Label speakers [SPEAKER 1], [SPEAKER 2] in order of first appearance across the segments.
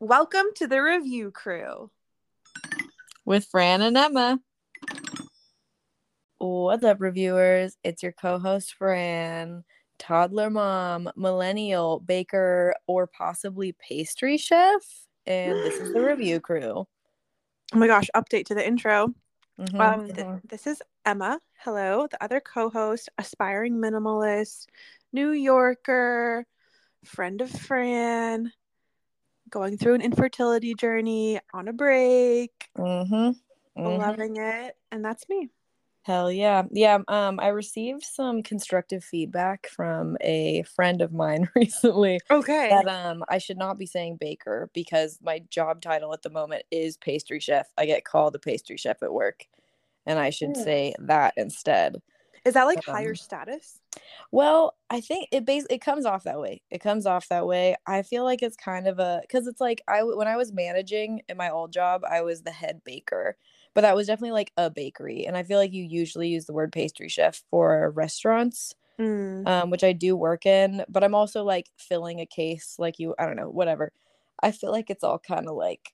[SPEAKER 1] Welcome to the review crew.
[SPEAKER 2] with Fran and Emma. What's up, reviewers? It's your co host, Fran, toddler mom, millennial, baker, or possibly pastry chef. And this is the review crew.
[SPEAKER 1] Oh my gosh, update to the intro.
[SPEAKER 2] Mhm,
[SPEAKER 1] Um, th-
[SPEAKER 2] mhm.
[SPEAKER 1] this is Emma. Hello, the other co-host, aspiring minimalist, New Yorker, friend of Fran, going through an infertility journey on a break,
[SPEAKER 2] Mm-hmm. mhm.
[SPEAKER 1] loving it, and that's me.
[SPEAKER 2] Hell yeah. Yeah. Um, I received some constructive feedback from a friend of mine recently
[SPEAKER 1] Okay.
[SPEAKER 2] that um I should not be saying baker because my job title at the moment is pastry chef. I get called a pastry chef at work, and I should
[SPEAKER 1] Hmm.
[SPEAKER 2] say that instead.
[SPEAKER 1] Is that like higher
[SPEAKER 2] um,
[SPEAKER 1] status?
[SPEAKER 2] Well, I think it base it comes off that way. It comes off that way. I feel like it's kind of a because it's like I when I was managing in my old job, I was the head baker, but that was definitely like a bakery, and I feel like you usually use the word pastry chef for restaurants,
[SPEAKER 1] Mm.
[SPEAKER 2] um, which I do work in. But I'm also like filling a case, like you. I don't know, whatever. I feel like it's all kind of like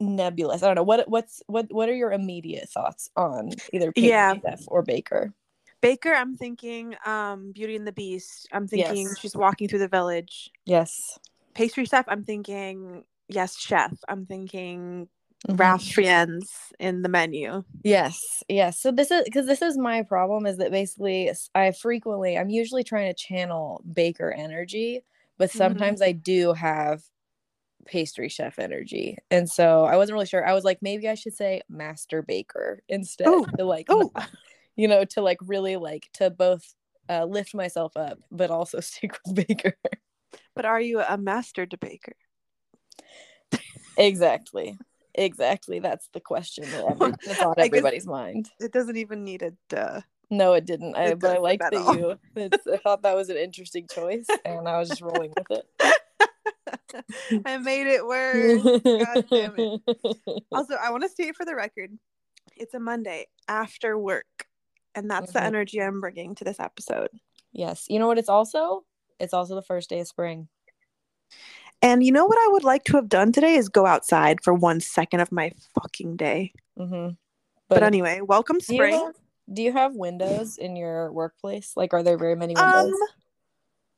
[SPEAKER 2] nebulous. I don't know what what's what what are your immediate thoughts on either pastry
[SPEAKER 1] Yeah.
[SPEAKER 2] chef or baker?
[SPEAKER 1] Baker, I'm thinking um, Beauty and the Beast. I'm thinking
[SPEAKER 2] Yes.
[SPEAKER 1] she's walking through the village.
[SPEAKER 2] Yes.
[SPEAKER 1] Pastry chef, I'm thinking yes, chef. I'm thinking
[SPEAKER 2] Mhm.
[SPEAKER 1] Friends in the menu.
[SPEAKER 2] Yes, yes. So this is because this is my problem is that basically I frequently I'm usually trying to channel baker energy, but
[SPEAKER 1] Mhm.
[SPEAKER 2] sometimes I do have pastry chef energy. And so I wasn't really sure. I was like maybe I should say master baker instead
[SPEAKER 1] Oh,
[SPEAKER 2] like
[SPEAKER 1] Oh,
[SPEAKER 2] you know to like really like to both uh, lift myself up but also stick with baker.
[SPEAKER 1] but are you a master debaker?
[SPEAKER 2] exactly. Exactly. That's the question that every, that's on everybody's mind.
[SPEAKER 1] It doesn't even need a duh.
[SPEAKER 2] No, it didn't. I,
[SPEAKER 1] It
[SPEAKER 2] but I liked that
[SPEAKER 1] all.
[SPEAKER 2] you. It's, I thought that was an interesting choice, and I was just rolling with it.
[SPEAKER 1] I made it worse. God damn it. Also, I want to state for the record, it's a Monday after work, and that's the
[SPEAKER 2] Mhm.
[SPEAKER 1] energy I'm bringing to this episode.
[SPEAKER 2] yes, you know what? It's also it's also the first day of spring.
[SPEAKER 1] And you know what I would like to have done today is go outside for one second of my fucking day.
[SPEAKER 2] hmm
[SPEAKER 1] But, anyway, welcome
[SPEAKER 2] do you,
[SPEAKER 1] spring.
[SPEAKER 2] have, do you have windows in your workplace? Like, are there very many windows?
[SPEAKER 1] Um,
[SPEAKER 2] windows?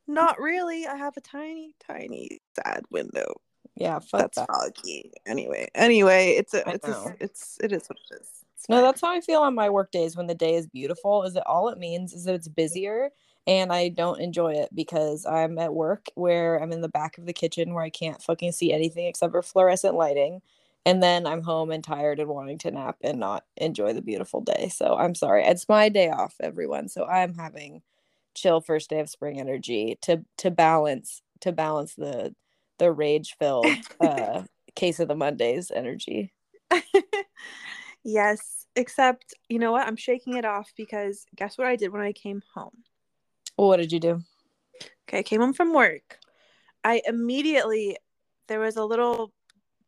[SPEAKER 1] not really. I have a tiny, tiny sad window.
[SPEAKER 2] yeah, fuck
[SPEAKER 1] That's
[SPEAKER 2] that.
[SPEAKER 1] foggy. Anyway, anyway, it's a,
[SPEAKER 2] I
[SPEAKER 1] it's a, it's, it is what it is.
[SPEAKER 2] No, that's how I feel on my work days when the day is beautiful. Is that all it means is that it's busier and I don't enjoy it because I'm at work where I'm in the back of the kitchen where I can't fucking see anything except for fluorescent lighting. And then I'm home and tired and wanting to nap and not enjoy the beautiful day. So I'm sorry. It's my day off, everyone. So I'm having chill first day of spring energy to to balance to balance the the rage filled uh case of the Mondays energy.
[SPEAKER 1] yes, except you know what? I'm shaking it off because guess what I did when I came home?
[SPEAKER 2] What did you do?
[SPEAKER 1] Okay, I came home from work. I immediately there was a little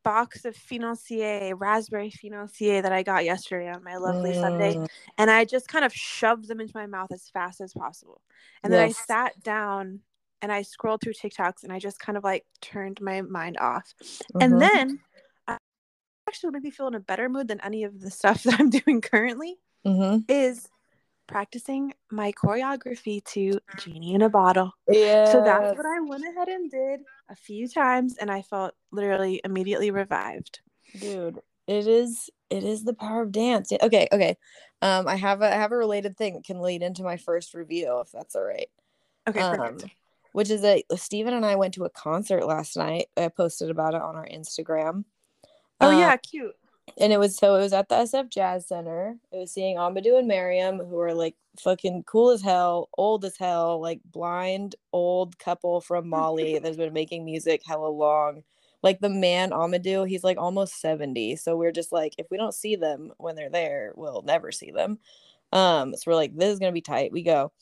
[SPEAKER 1] box of financier, raspberry financier that I got yesterday on my lovely Sunday,
[SPEAKER 2] Mm.
[SPEAKER 1] and I just kind of shoved them into my mouth as fast as possible. And then I sat down and I scrolled through TikToks and I just kind of like turned my mind off. And
[SPEAKER 2] Mhm.
[SPEAKER 1] then actually make me feel in a better mood than any of the stuff that I'm doing currently
[SPEAKER 2] Mhm.
[SPEAKER 1] is practicing my choreography to Genie in a Bottle.
[SPEAKER 2] Yeah.
[SPEAKER 1] So that's what I went ahead and did a few times and I felt literally immediately revived.
[SPEAKER 2] dude. It is it is the power of dance. Okay, okay. Um I have a I have a related thing that can lead into my first review if that's all right.
[SPEAKER 1] Okay,
[SPEAKER 2] Um
[SPEAKER 1] perfect.
[SPEAKER 2] which is that Steven and I went to a concert last night. I posted about it on our Instagram.
[SPEAKER 1] Oh
[SPEAKER 2] Um,
[SPEAKER 1] yeah, cute.
[SPEAKER 2] and it was so it was at the SF Jazz Center. It was seeing Amadou and Mariam, who are like fucking cool as hell, old as hell, like blind old couple from Mali that's been making music hella long. Like the man Amadou, he's like almost 70. So we're just like, if we don't see them when they're there, we'll never see them. Um, so we're like, this is gonna be tight. We go.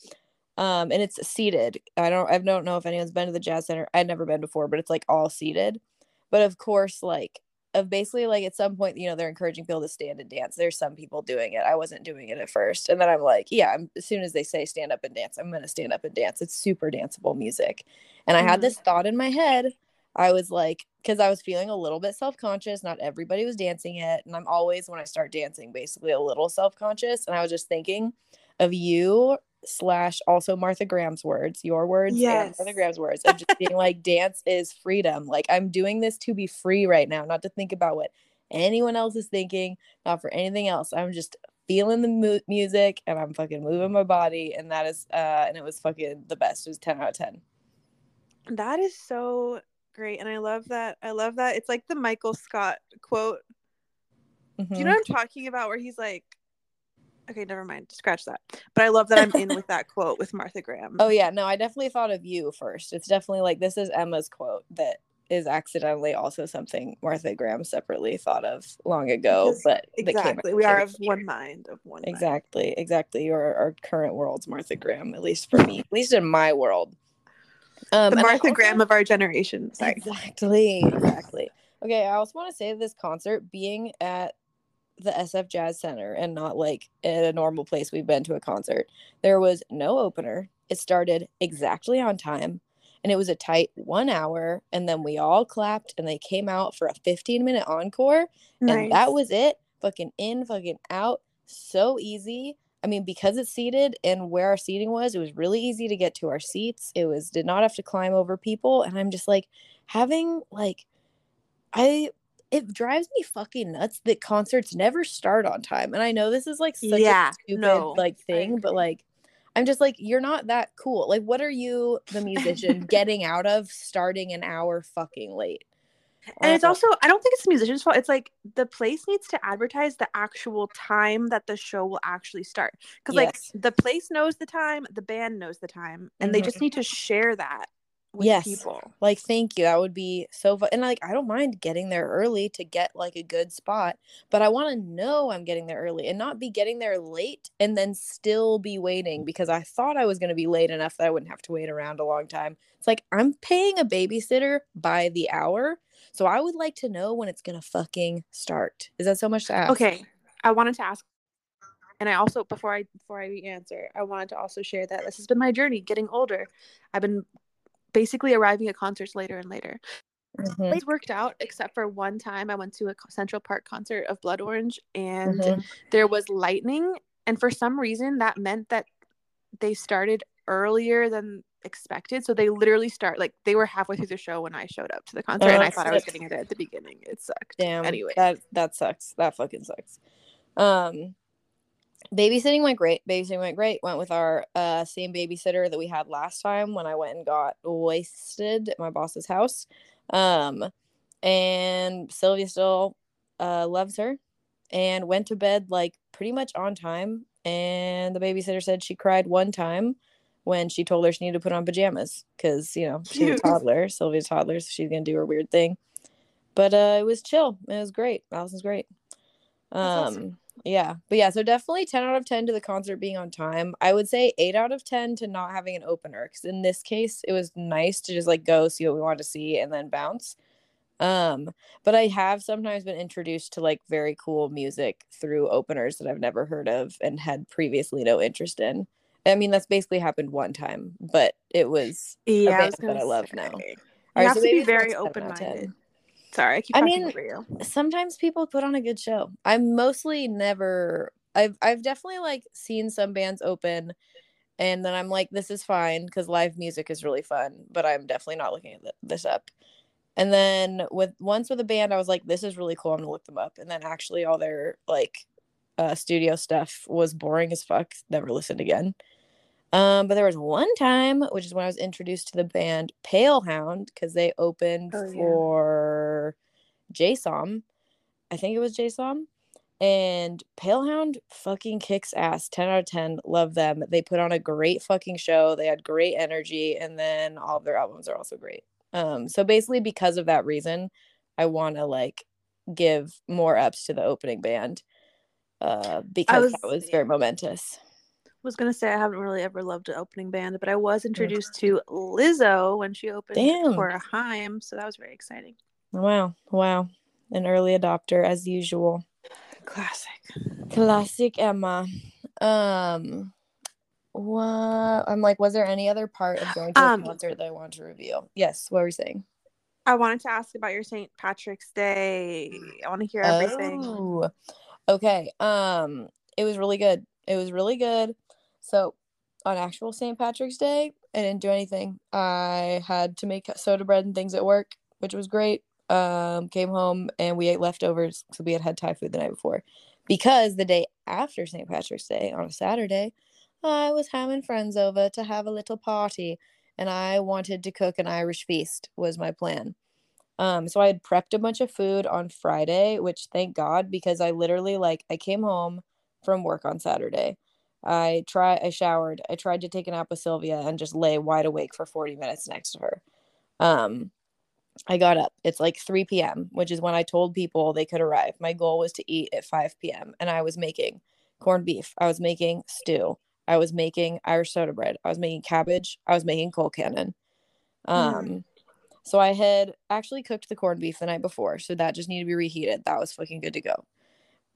[SPEAKER 2] Um, and it's seated. I don't I don't know if anyone's been to the jazz center. I'd never been before, but it's like all seated. But of course, like of basically like at some point, you know, they're encouraging people to stand and dance. There's some people doing it. I wasn't doing it at first. And then I'm like, yeah, I'm, as soon as they say stand up and dance, I'm going to stand up and dance. It's super danceable music. And I had
[SPEAKER 1] Mhm.
[SPEAKER 2] this thought in my head. I was like, because I was feeling a little bit self conscious. Not everybody was dancing it. And I'm always, when I start dancing, basically a little self conscious. And I was just thinking of you slash also Martha Graham's words, your words,
[SPEAKER 1] Yes.
[SPEAKER 2] and Martha Graham's words, of just being like, dance is freedom. Like, I'm doing this to be free right now, not to think about what anyone else is thinking, not for anything else. I'm just feeling the mu- music and I'm fucking moving my body. And that is, uh, and it was fucking the best. It was 10 out of 10.
[SPEAKER 1] That is so great. And I love that. I love that. It's like the Michael Scott quote. Do you know what I'm talking about? Where he's like, okay, never mind. Scratch that. But I love that I'm in with that quote with Martha Graham.
[SPEAKER 2] Oh yeah, no, I definitely thought of you first. It's definitely like this is Emma's quote that is accidentally also something Martha Graham separately thought of long ago,
[SPEAKER 1] Because-
[SPEAKER 2] but
[SPEAKER 1] exactly. We are of one mind. Of one mind.
[SPEAKER 2] exactly, exactly. You're our current world's Martha Graham, at least for me, at least in my world. Um,
[SPEAKER 1] The Martha
[SPEAKER 2] also-
[SPEAKER 1] Graham of our generation. Sorry.
[SPEAKER 2] Exactly, exactly. Okay, I also want to say this concert being at the SF Jazz Center and not like at a normal place we've been to a concert. There was no opener. It started exactly on time and it was a tight one hour. And then we all clapped and they came out for a 15 minute encore. And that was it. Fucking in, fucking out. So easy. I mean, because it's seated and where our seating was, it was really easy to get to our seats. It was did not have to climb over people. And I'm just like having like I it drives me fucking nuts that concerts never start on time. And I know this is like such
[SPEAKER 1] Yeah,
[SPEAKER 2] a stupid
[SPEAKER 1] no,
[SPEAKER 2] like thing, but like I'm just like, you're not that cool. Like, what are you, the musician, getting out of starting an hour fucking late?
[SPEAKER 1] And it's also, I don't think it's the musician's fault. It's like the place needs to advertise the actual time that the show will actually start. Because, like, the place knows the time, the band knows the time, and they
[SPEAKER 2] Mhm.
[SPEAKER 1] just need to share that
[SPEAKER 2] Yes.
[SPEAKER 1] people.
[SPEAKER 2] Like, thank you. That would be so fun. And like, I don't mind getting there early to get like a good spot, but I want to know I'm getting there early and not be getting there late and then still be waiting because I thought I was going to be late enough that I wouldn't have to wait around a long time. It's like I'm paying a babysitter by the hour. So I would like to know when it's going to fucking start. Is that so much to ask?
[SPEAKER 1] Okay. I wanted to ask, and I also, before I before I answer, I wanted to also share that this has been my journey getting older. I've been basically arriving at concerts later and later.
[SPEAKER 2] Mhm.
[SPEAKER 1] It's worked out except for one time I went to a Central Park concert of Blood Orange and
[SPEAKER 2] Mhm.
[SPEAKER 1] there was lightning and for some reason that meant that they started earlier than expected so they literally start like they were halfway through the show when I showed up to the concert
[SPEAKER 2] Oh,
[SPEAKER 1] and I thought I was getting it at the beginning it sucked
[SPEAKER 2] Damn.
[SPEAKER 1] anyway
[SPEAKER 2] That that sucks. That fucking sucks. Um babysitting went great. Babysitting went great. Went with our uh same babysitter that we had last time when I went and got wasted at my boss's house. Um and Sylvia still uh loves her and went to bed like pretty much on time and the babysitter said she cried one time when she told her she needed to put on pajamas because you know she's a toddler sylvia's a toddler so she's gonna do her weird thing but uh it was chill it was great allison's great um. Yeah but yeah so definitely 10 out of 10 to the concert being on time i would say 8 out of 10 to not having an opener because in this case it was nice to just like go see what we wanted to see and then bounce um but i have sometimes been introduced to like very cool music through openers that i've never heard of and had previously no interest in i mean that's basically happened one time but it was
[SPEAKER 1] yeah I
[SPEAKER 2] band
[SPEAKER 1] was
[SPEAKER 2] that I love now.
[SPEAKER 1] you
[SPEAKER 2] All right,
[SPEAKER 1] have
[SPEAKER 2] so
[SPEAKER 1] to be
[SPEAKER 2] it's not
[SPEAKER 1] very
[SPEAKER 2] 10 out of
[SPEAKER 1] open-minded
[SPEAKER 2] 10.
[SPEAKER 1] Sorry I keep
[SPEAKER 2] I mean, sometimes people put on a good show. I'm mostly never I've I've definitely like seen some bands open and then I'm like this is fine because live music is really fun, but I'm definitely not looking at th- this up. And then with once with a band I was like this is really cool, I'm to look them up and then actually all their like uh studio stuff was boring as fuck. Never listened again. Um, but there was one time, which is when I was introduced to the band Palehound, because they opened
[SPEAKER 1] Oh, yeah.
[SPEAKER 2] for JSOM. I think it was JSOM. And Palehound fucking kicks ass. 10 out of 10. Love them. They put on a great fucking show. They had great energy. And then all of their albums are also great. Um, so basically, because of that reason, I want to like give more ups to the opening band. Uh, because
[SPEAKER 1] was-
[SPEAKER 2] that was very momentous.
[SPEAKER 1] Was gonna say I haven't really ever loved an opening band, but I was introduced to Lizzo when she opened
[SPEAKER 2] Damn.
[SPEAKER 1] for a Haim, so that was very exciting.
[SPEAKER 2] Wow. Wow. An early adopter as usual.
[SPEAKER 1] Classic.
[SPEAKER 2] Classic Emma. Um what I'm like, was there any other part of going to a
[SPEAKER 1] Um,
[SPEAKER 2] concert that I want to reveal? Yes, what were you saying?
[SPEAKER 1] I wanted to ask about your St. Patrick's Day. I want to hear everything.
[SPEAKER 2] Oh, okay. Um, it was really good. It was really good. So, on actual St. Patrick's Day, I didn't do anything. I had to make soda bread and things at work, which was great. Um, came home and we ate leftovers because we had had Thai food the night before. Because the day after St. Patrick's Day on a Saturday, I was having friends over to have a little party and I wanted to cook an Irish feast was my plan. Um, so I had prepped a bunch of food on Friday, which thank God because I literally like I came home from work on Saturday. I try I showered. I tried to take a nap with Sylvia and just lay wide awake for 40 minutes next to her. Um, I got up. It's like 3 p.m., which is when I told people they could arrive. My goal was to eat at 5 p.m. and I was making corned beef. I was making stew. I was making Irish soda bread. I was making cabbage. I was making colcannon. Um, mm. so I had actually cooked the corned beef the night before, so that just needed to be reheated. That was fucking good to go.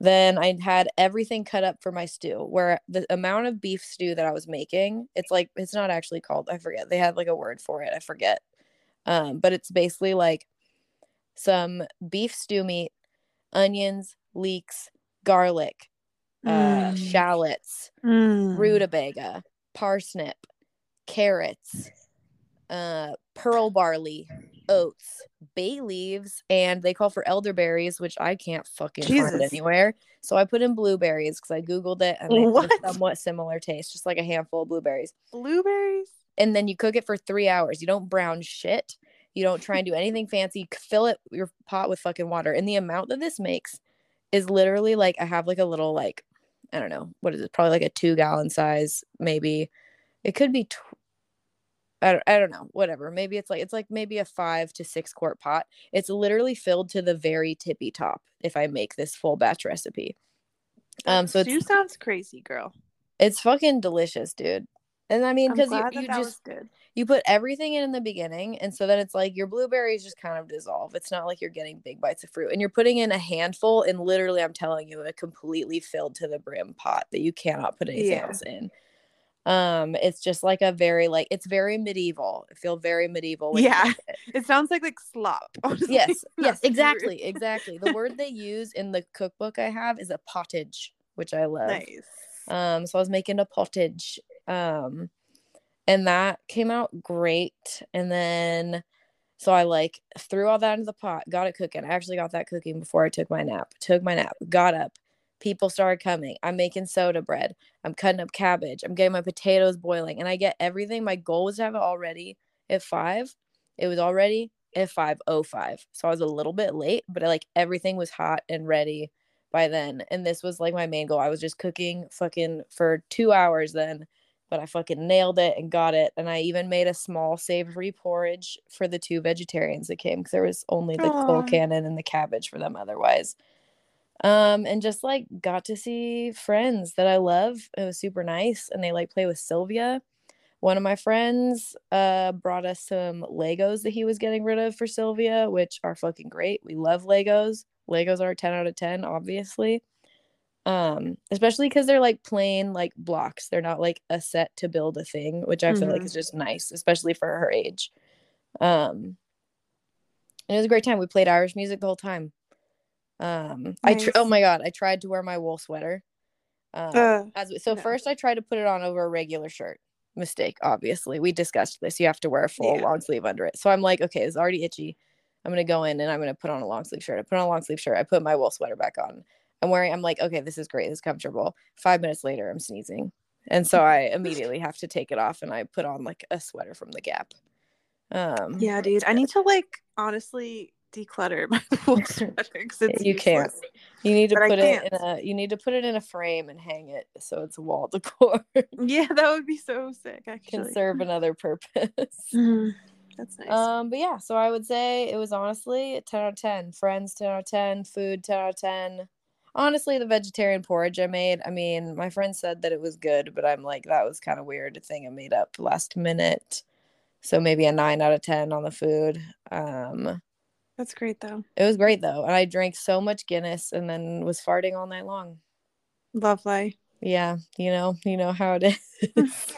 [SPEAKER 2] Then I had everything cut up for my stew, where the amount of beef stew that I was making, it's like it's not actually called. I forget. They had like a word for it. I forget. Um, but it's basically like some beef stew meat, onions, leeks, garlic, uh, mm. shallots, mm. rutabaga, parsnip, carrots, uh, pearl barley, oats, bay leaves, and they call for elderberries, which I can't fucking Jesus. find anywhere. So I put in blueberries because I googled it and they somewhat similar taste, just like a handful of blueberries.
[SPEAKER 1] Blueberries.
[SPEAKER 2] And then you cook it for three hours. You don't brown shit. You don't try and do anything fancy. Fill it your pot with fucking water. And the amount that this makes is literally like I have like a little like I don't know what is it? Probably like a two gallon size, maybe. It could be. I don't, I don't know. Whatever. Maybe it's like it's like maybe a five to six quart pot. It's literally filled to the very tippy top. If I make this full batch recipe.
[SPEAKER 1] Um. So you sounds crazy, girl.
[SPEAKER 2] It's fucking delicious, dude. And I mean, because you, you just you put everything in in the beginning, and so then it's like your blueberries just kind of dissolve. It's not like you're getting big bites of fruit, and you're putting in a handful, and literally, I'm telling you, a completely filled to the brim pot that you cannot put anything yeah. else in. Um, it's just like a very like it's very medieval. I feel very medieval.
[SPEAKER 1] Yeah, it. it. sounds like like slop.
[SPEAKER 2] Honestly. Yes, yes, exactly, exactly. The word they use in the cookbook I have is a pottage, which I love. Nice. Um, so I was making a pottage. Um, and that came out great. And then so I like threw all that into the pot, got it cooking. I actually got that cooking before I took my nap. Took my nap, got up. People started coming. I'm making soda bread. I'm cutting up cabbage. I'm getting my potatoes boiling, and I get everything. My goal was to have it all ready at five. It was already at five oh five, so I was a little bit late, but I, like everything was hot and ready by then. And this was like my main goal. I was just cooking fucking for two hours then but I fucking nailed it and got it. And I even made a small savory porridge for the two vegetarians that came because there was only the colcannon and the cabbage for them otherwise. Um, and just like got to see friends that I love. It was super nice. And they like play with Sylvia. One of my friends uh brought us some Legos that he was getting rid of for Sylvia, which are fucking great. We love Legos. Legos are 10 out of 10, obviously um especially because they're like plain like blocks they're not like a set to build a thing which i mm-hmm. feel like mm-hmm. is just nice especially for her age um it was a great time we played irish music the whole time um nice. i tr- oh my god i tried to wear my wool sweater um uh, as we, so no. first i tried to put it on over a regular shirt mistake obviously we discussed this you have to wear a full yeah. long sleeve under it so i'm like okay it's already itchy i'm gonna go in and i'm gonna put on a long sleeve shirt i put on a long sleeve shirt i put my wool sweater back on I'm wearing, I'm like, okay, this is great. This is comfortable. Five minutes later, I'm sneezing. And so I immediately have to take it off and I put on like a sweater from the Gap.
[SPEAKER 1] Um, yeah, dude. I need to like honestly declutter my sweater because
[SPEAKER 2] it's you can't. You need to but put it in a you need to put it in a frame and hang it so it's wall decor.
[SPEAKER 1] yeah, that would be so sick. Actually,
[SPEAKER 2] can serve another purpose.
[SPEAKER 1] Mm-hmm. That's nice.
[SPEAKER 2] Um, but yeah, so I would say it was honestly a 10 out of 10. Friends 10 out of 10, food 10 out of 10 honestly the vegetarian porridge i made i mean my friend said that it was good but i'm like that was kind of weird thing i made up last minute so maybe a 9 out of 10 on the food um
[SPEAKER 1] that's great though
[SPEAKER 2] it was great though and i drank so much guinness and then was farting all night long
[SPEAKER 1] lovely
[SPEAKER 2] yeah you know you know how it is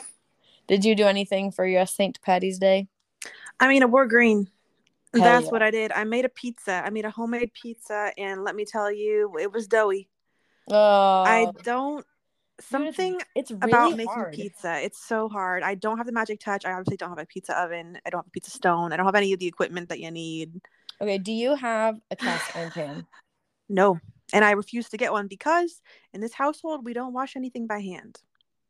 [SPEAKER 2] did you do anything for your st patty's day
[SPEAKER 1] i mean i wore green
[SPEAKER 2] Hell
[SPEAKER 1] That's
[SPEAKER 2] yeah.
[SPEAKER 1] what I did. I made a pizza. I made a homemade pizza, and let me tell you, it was doughy.
[SPEAKER 2] Oh,
[SPEAKER 1] I don't something
[SPEAKER 2] it's really
[SPEAKER 1] about making
[SPEAKER 2] hard.
[SPEAKER 1] pizza. It's so hard. I don't have the magic touch. I obviously don't have a pizza oven. I don't have a pizza stone. I don't have any of the equipment that you need.
[SPEAKER 2] Okay, do you have a cast iron pan?
[SPEAKER 1] No. And I refuse to get one because in this household we don't wash anything by hand.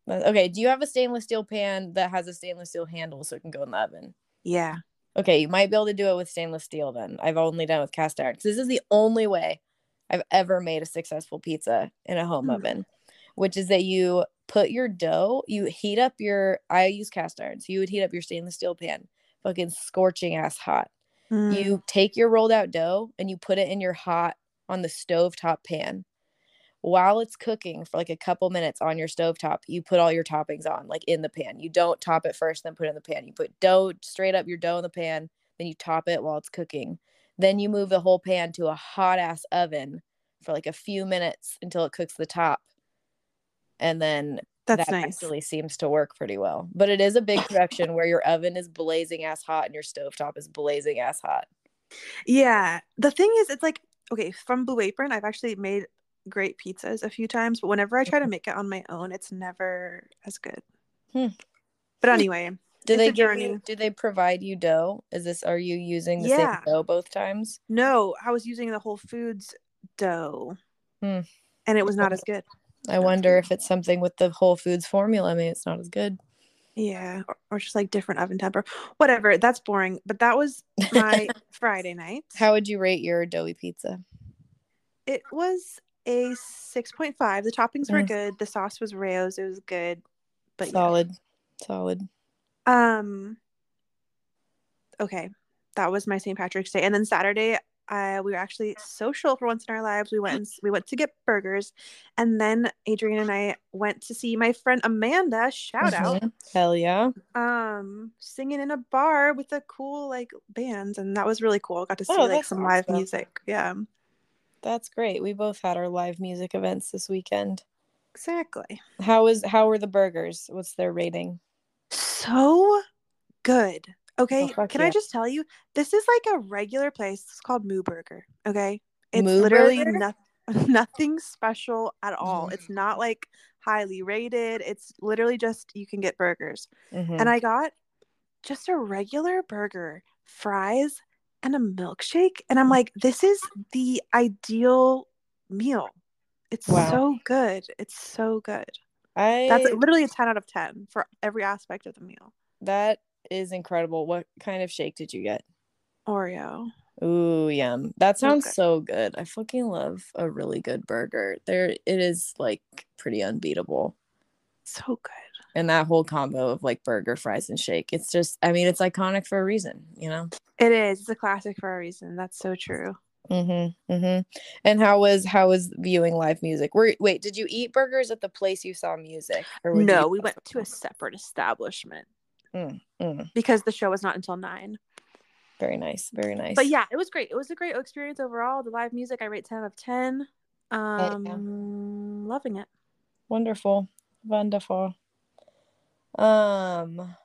[SPEAKER 2] Uh, Okay, do you have a stainless steel pan that has a stainless steel handle so it can go in the oven?
[SPEAKER 1] Yeah.
[SPEAKER 2] Okay, you might be able to do it with stainless steel then. I've only done it with cast iron this is the only way I've ever made a successful pizza in a home
[SPEAKER 1] Hmm.
[SPEAKER 2] oven, which is that you put your dough, you heat up your, I use cast iron, so you would heat up your stainless steel pan, fucking scorching ass hot.
[SPEAKER 1] Mm.
[SPEAKER 2] You take your rolled out dough and you put it in your hot on the stovetop pan. While it's cooking for like a couple minutes on your stovetop, you put all your toppings on, like in the pan. You don't top it first, then put it in the pan. You put dough straight up your dough in the pan, then you top it while it's cooking. Then you move the whole pan to a hot ass oven for like a few minutes until it cooks the top. And then
[SPEAKER 1] That's
[SPEAKER 2] that
[SPEAKER 1] nice.
[SPEAKER 2] actually seems to work pretty well. But it is a big production where your oven is blazing ass hot and your stovetop is blazing ass hot.
[SPEAKER 1] Yeah. The thing is, it's like, okay, from Blue Apron, I've actually made great pizzas a few times, but whenever I try to make it on my own, it's never as good.
[SPEAKER 2] Hmm.
[SPEAKER 1] But
[SPEAKER 2] Hmm.
[SPEAKER 1] anyway,
[SPEAKER 2] Do they give
[SPEAKER 1] journey.
[SPEAKER 2] you, do they provide you dough? Is this are you using the
[SPEAKER 1] Yeah.
[SPEAKER 2] same dough both times?
[SPEAKER 1] no, I was using the Whole Foods dough
[SPEAKER 2] Hmm.
[SPEAKER 1] and it was not as good.
[SPEAKER 2] I wonder if it's something with the Whole Foods formula. I mean, it's not as good.
[SPEAKER 1] Yeah. Or, or just like different oven temper. Whatever. That's boring. But that was my Friday night.
[SPEAKER 2] How would you rate your doughy pizza?
[SPEAKER 1] It was a 6.5. The toppings were
[SPEAKER 2] Mm.
[SPEAKER 1] good. The sauce was Rao's. It was good. But yeah.
[SPEAKER 2] Solid. Solid.
[SPEAKER 1] Um. Okay, that was my St. Patrick's Day, and then Saturday, uh, we were actually social for once in our lives. We went and we went to get burgers, and then Adrian and I went to see my friend Amanda. Shout out,
[SPEAKER 2] Mhm. Hell yeah.
[SPEAKER 1] um, singing in a bar with a cool like band, and that was really cool. Got to see
[SPEAKER 2] Oh,
[SPEAKER 1] like some live music. Yeah,
[SPEAKER 2] That's great. We both had our live music events this weekend.
[SPEAKER 1] exactly.
[SPEAKER 2] How was how were the burgers? What's their rating?
[SPEAKER 1] So good. Okay,
[SPEAKER 2] fuck
[SPEAKER 1] can
[SPEAKER 2] yeah.
[SPEAKER 1] I just tell you, this is like a regular place. It's called Moo Burger. Okay, it's
[SPEAKER 2] Moo
[SPEAKER 1] literally nothing, nothing special at all. It's not like highly rated. It's literally just you can get burgers,
[SPEAKER 2] Mhm.
[SPEAKER 1] and I got just a regular burger, fries, and a milkshake, and I'm like, this is the ideal meal. It's
[SPEAKER 2] Wow.
[SPEAKER 1] so good. It's so good.
[SPEAKER 2] I
[SPEAKER 1] That's literally a 10 out of 10 for every aspect of the meal.
[SPEAKER 2] that is incredible. What kind of shake did you get?
[SPEAKER 1] Oreo.
[SPEAKER 2] Ooh, yum. That sounds
[SPEAKER 1] Okay.
[SPEAKER 2] so good. I fucking love a really good burger. There it is like pretty unbeatable.
[SPEAKER 1] So good.
[SPEAKER 2] And that whole combo of like burger, fries, and shake. It's just I mean, it's iconic for a reason, you know?
[SPEAKER 1] It is. It's a classic for a reason. That's so true.
[SPEAKER 2] Mm-hmm. Mm-hmm. And how was how was viewing live music? Were wait, did you eat burgers at the place you saw music? Or
[SPEAKER 1] No, we went to a separate establishment
[SPEAKER 2] Mm, mm.
[SPEAKER 1] because the show was not until nine.
[SPEAKER 2] very nice, very nice.
[SPEAKER 1] But yeah, it was great. It was a great experience overall. The live music, I rate 10 out of 10.
[SPEAKER 2] yeah.
[SPEAKER 1] Um, loving it.
[SPEAKER 2] Wonderful. Wonderful. Um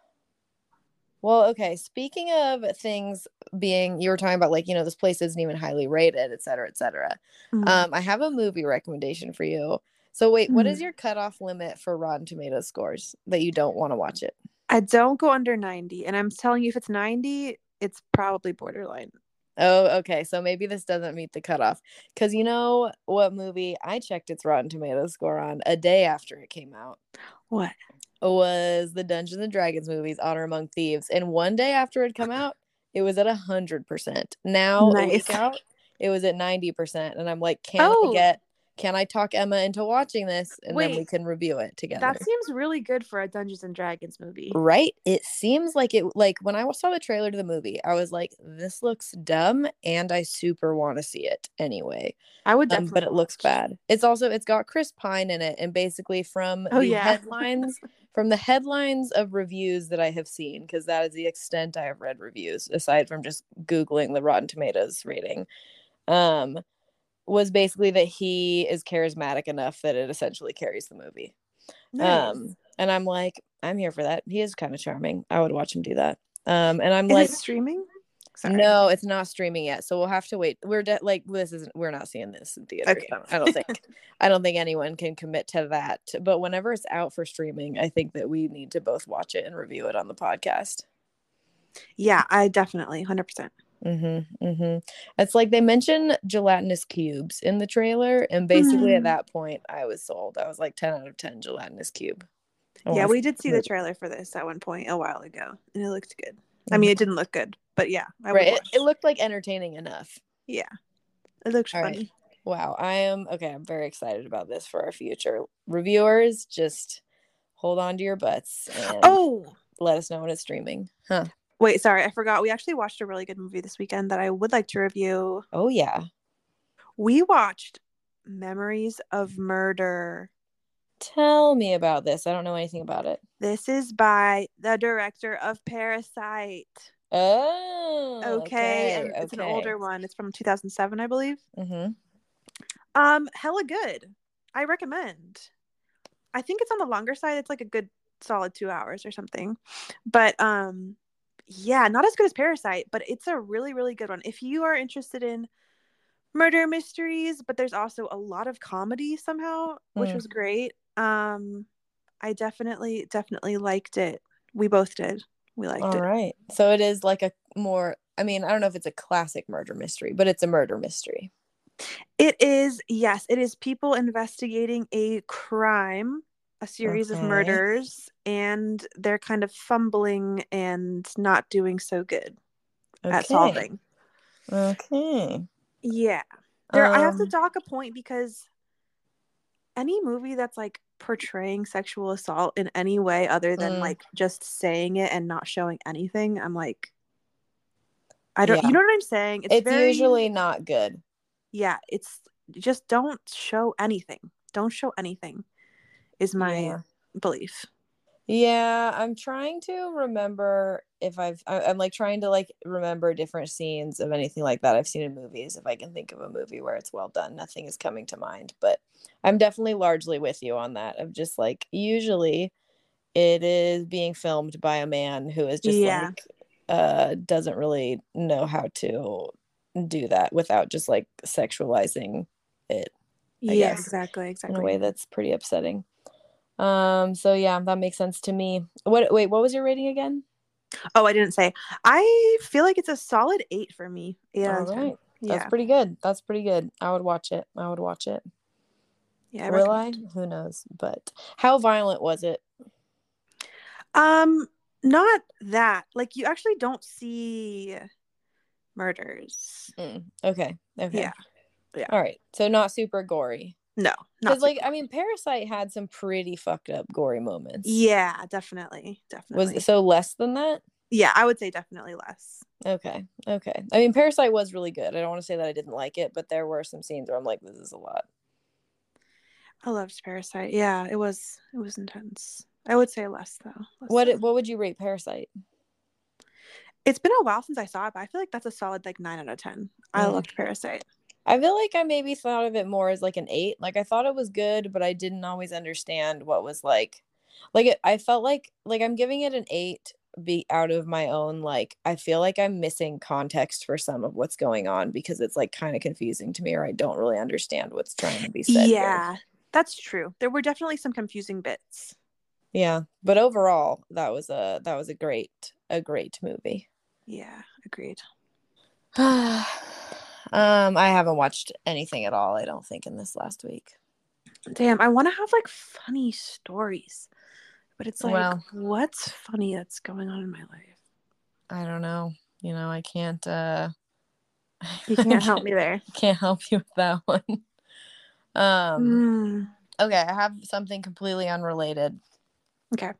[SPEAKER 2] well, okay. Speaking of things being you were talking about like, you know, this place isn't even highly rated, et cetera, et cetera.
[SPEAKER 1] Mhm.
[SPEAKER 2] Um, I have a movie recommendation for you. So wait, what
[SPEAKER 1] Mm.
[SPEAKER 2] is your cutoff limit for Rotten Tomatoes scores that you don't want to watch it?
[SPEAKER 1] I don't go under 90. And I'm telling you, if it's 90, it's probably borderline.
[SPEAKER 2] Oh, okay. So maybe this doesn't meet the cutoff. Because you know what movie I checked its Rotten Tomatoes score on a day after it came out?
[SPEAKER 1] What?
[SPEAKER 2] was the Dungeons and Dragons movies Honor Among Thieves. And one day after it come out, it was at a hundred percent. Now
[SPEAKER 1] Nice.
[SPEAKER 2] out, it was at ninety percent. And I'm like, can
[SPEAKER 1] Oh.
[SPEAKER 2] I get can I talk Emma into watching this and then we can review it together?
[SPEAKER 1] That seems really good for a Dungeons and Dragons movie.
[SPEAKER 2] right? It seems like it like when I saw the trailer to the movie, I was like, this looks dumb and I super want to see it anyway.
[SPEAKER 1] I would
[SPEAKER 2] Um, but it looks bad. It's also it's got Chris Pine in it, and basically from
[SPEAKER 1] Oh,
[SPEAKER 2] the
[SPEAKER 1] yeah.
[SPEAKER 2] headlines, from the headlines of reviews that I have seen, because that is the extent I have read reviews, aside from just googling the Rotten Tomatoes rating, um, was basically that he is charismatic enough that it essentially carries the movie.
[SPEAKER 1] Nice.
[SPEAKER 2] Um, and I'm like, I'm here for that. He is kind of charming. I would watch him do that. Um, and I'm
[SPEAKER 1] Is
[SPEAKER 2] like,
[SPEAKER 1] it streaming? Sorry.
[SPEAKER 2] No, it's not streaming yet, so we'll have to wait. We're de- like this isn't. We're not seeing this in theaters.
[SPEAKER 1] Okay.
[SPEAKER 2] I don't- think. I don't think anyone can commit to that. But whenever it's out for streaming, I think that we need to both watch it and review it on the podcast.
[SPEAKER 1] Yeah, I definitely 100%.
[SPEAKER 2] Mm-hmm. Mm-hmm. It's like they mention gelatinous cubes in the trailer, and basically at
[SPEAKER 1] Mhm.
[SPEAKER 2] that point, I was sold. I was like ten out of ten gelatinous cube. I
[SPEAKER 1] Yeah, we did see the trailer for this at one point a while ago, and it looked good. I mean, it didn't look good, but yeah, I
[SPEAKER 2] Mm-hmm. right. It, it looked like entertaining enough.
[SPEAKER 1] yeah, it looks
[SPEAKER 2] All right.
[SPEAKER 1] funny.
[SPEAKER 2] Wow, I am okay. I'm very excited about this for our future reviewers. Just hold on to your butts and
[SPEAKER 1] Oh,
[SPEAKER 2] let us know when it's streaming. Huh?
[SPEAKER 1] Wait, sorry, I forgot. We actually watched a really good movie this weekend that I would like to review.
[SPEAKER 2] Oh yeah.
[SPEAKER 1] We watched Memories of Murder.
[SPEAKER 2] Tell me about this. I don't know anything about it.
[SPEAKER 1] This is by the director of Parasite.
[SPEAKER 2] Oh.
[SPEAKER 1] Okay,
[SPEAKER 2] Okay.
[SPEAKER 1] it's an older one. It's from 2007, I believe.
[SPEAKER 2] Mm-hmm.
[SPEAKER 1] Um, hella good. I recommend. I think it's on the longer side. It's like a good solid two hours or something. But um yeah, not as good as Parasite, but it's a really, really good one. If you are interested in murder mysteries, but there's also a lot of comedy somehow, which
[SPEAKER 2] Mm.
[SPEAKER 1] was great. Um I definitely, definitely liked it. We both did. We liked
[SPEAKER 2] All
[SPEAKER 1] it.
[SPEAKER 2] right. So it is like a more. I mean, I don't know if it's a classic murder mystery, but it's a murder mystery.
[SPEAKER 1] It is, yes, it is people investigating a crime, a series of murders, and they're kind of fumbling and not doing so good
[SPEAKER 2] Okay.
[SPEAKER 1] at solving.
[SPEAKER 2] Okay.
[SPEAKER 1] Yeah. There I have to
[SPEAKER 2] Um,
[SPEAKER 1] dock a point because any movie that's like portraying sexual assault in any way other than
[SPEAKER 2] Mm.
[SPEAKER 1] like just saying it and not showing anything, I'm like I don't
[SPEAKER 2] Yeah.
[SPEAKER 1] you know what I'm saying?
[SPEAKER 2] It's,
[SPEAKER 1] very
[SPEAKER 2] usually not good.
[SPEAKER 1] yeah, it's just don't show anything. Don't show anything is my
[SPEAKER 2] Yeah.
[SPEAKER 1] belief.
[SPEAKER 2] Yeah, I'm trying to remember if I've I'm like trying to like remember different scenes of anything like that I've seen in movies if I can think of a movie where it's well done. Nothing is coming to mind, but I'm definitely largely with you on that of just like usually it is being filmed by a man who is just
[SPEAKER 1] Yeah.
[SPEAKER 2] like uh doesn't really know how to do that without just like sexualizing it I
[SPEAKER 1] yeah,
[SPEAKER 2] guess,
[SPEAKER 1] exactly,
[SPEAKER 2] in
[SPEAKER 1] exactly.
[SPEAKER 2] a way that's pretty upsetting. Um so yeah, that makes sense to me. What wait, what was your rating again?
[SPEAKER 1] oh, I didn't say. I feel like it's a solid eight for me. Yeah.
[SPEAKER 2] All right. That's
[SPEAKER 1] Yeah,
[SPEAKER 2] pretty good. That's pretty good. I would watch it. I would watch it.
[SPEAKER 1] yeah. I
[SPEAKER 2] Will I? Who knows? But how violent was it?
[SPEAKER 1] Um, not that. Like you actually don't see murders.
[SPEAKER 2] Mm, okay. Okay.
[SPEAKER 1] Yeah, yeah.
[SPEAKER 2] All right. So not super gory.
[SPEAKER 1] No, not
[SPEAKER 2] Because like I mean, Parasite had some pretty fucked up gory moments.
[SPEAKER 1] yeah, definitely, definitely.
[SPEAKER 2] Was it so less than that?
[SPEAKER 1] yeah, I would say definitely less.
[SPEAKER 2] Okay. Okay. I mean, Parasite was really good. I don't want to say that I didn't like it, but there were some scenes where I'm like, this is a lot.
[SPEAKER 1] I loved Parasite. Yeah, it was it was intense. I would say less though. less
[SPEAKER 2] What
[SPEAKER 1] than-
[SPEAKER 2] what would you rate Parasite?
[SPEAKER 1] It's been a while since I saw it, but I feel like that's a solid like nine out of ten. I
[SPEAKER 2] Mm.
[SPEAKER 1] loved Parasite.
[SPEAKER 2] I feel like I maybe thought of it more as like an eight. Like I thought it was good, but I didn't always understand what was like. Like it, I felt like like I'm giving it an eight be out of my own like I feel like I'm missing context for some of what's going on because it's like kind of confusing to me or I don't really understand what's trying to be said. here.
[SPEAKER 1] Yeah, that's true. There were definitely some confusing bits.
[SPEAKER 2] Yeah. But overall, that was a that was a great a great movie.
[SPEAKER 1] Yeah, agreed.
[SPEAKER 2] um I haven't watched anything at all, I don't think, in this last week.
[SPEAKER 1] Damn, I want to have like funny stories, but it's like,
[SPEAKER 2] Well-
[SPEAKER 1] what's funny that's going on in my life?
[SPEAKER 2] I don't know. You know, I can't uh
[SPEAKER 1] You can't help me there.
[SPEAKER 2] can't help you with that one. Um
[SPEAKER 1] Mm,
[SPEAKER 2] okay, I have something completely unrelated.
[SPEAKER 1] okay.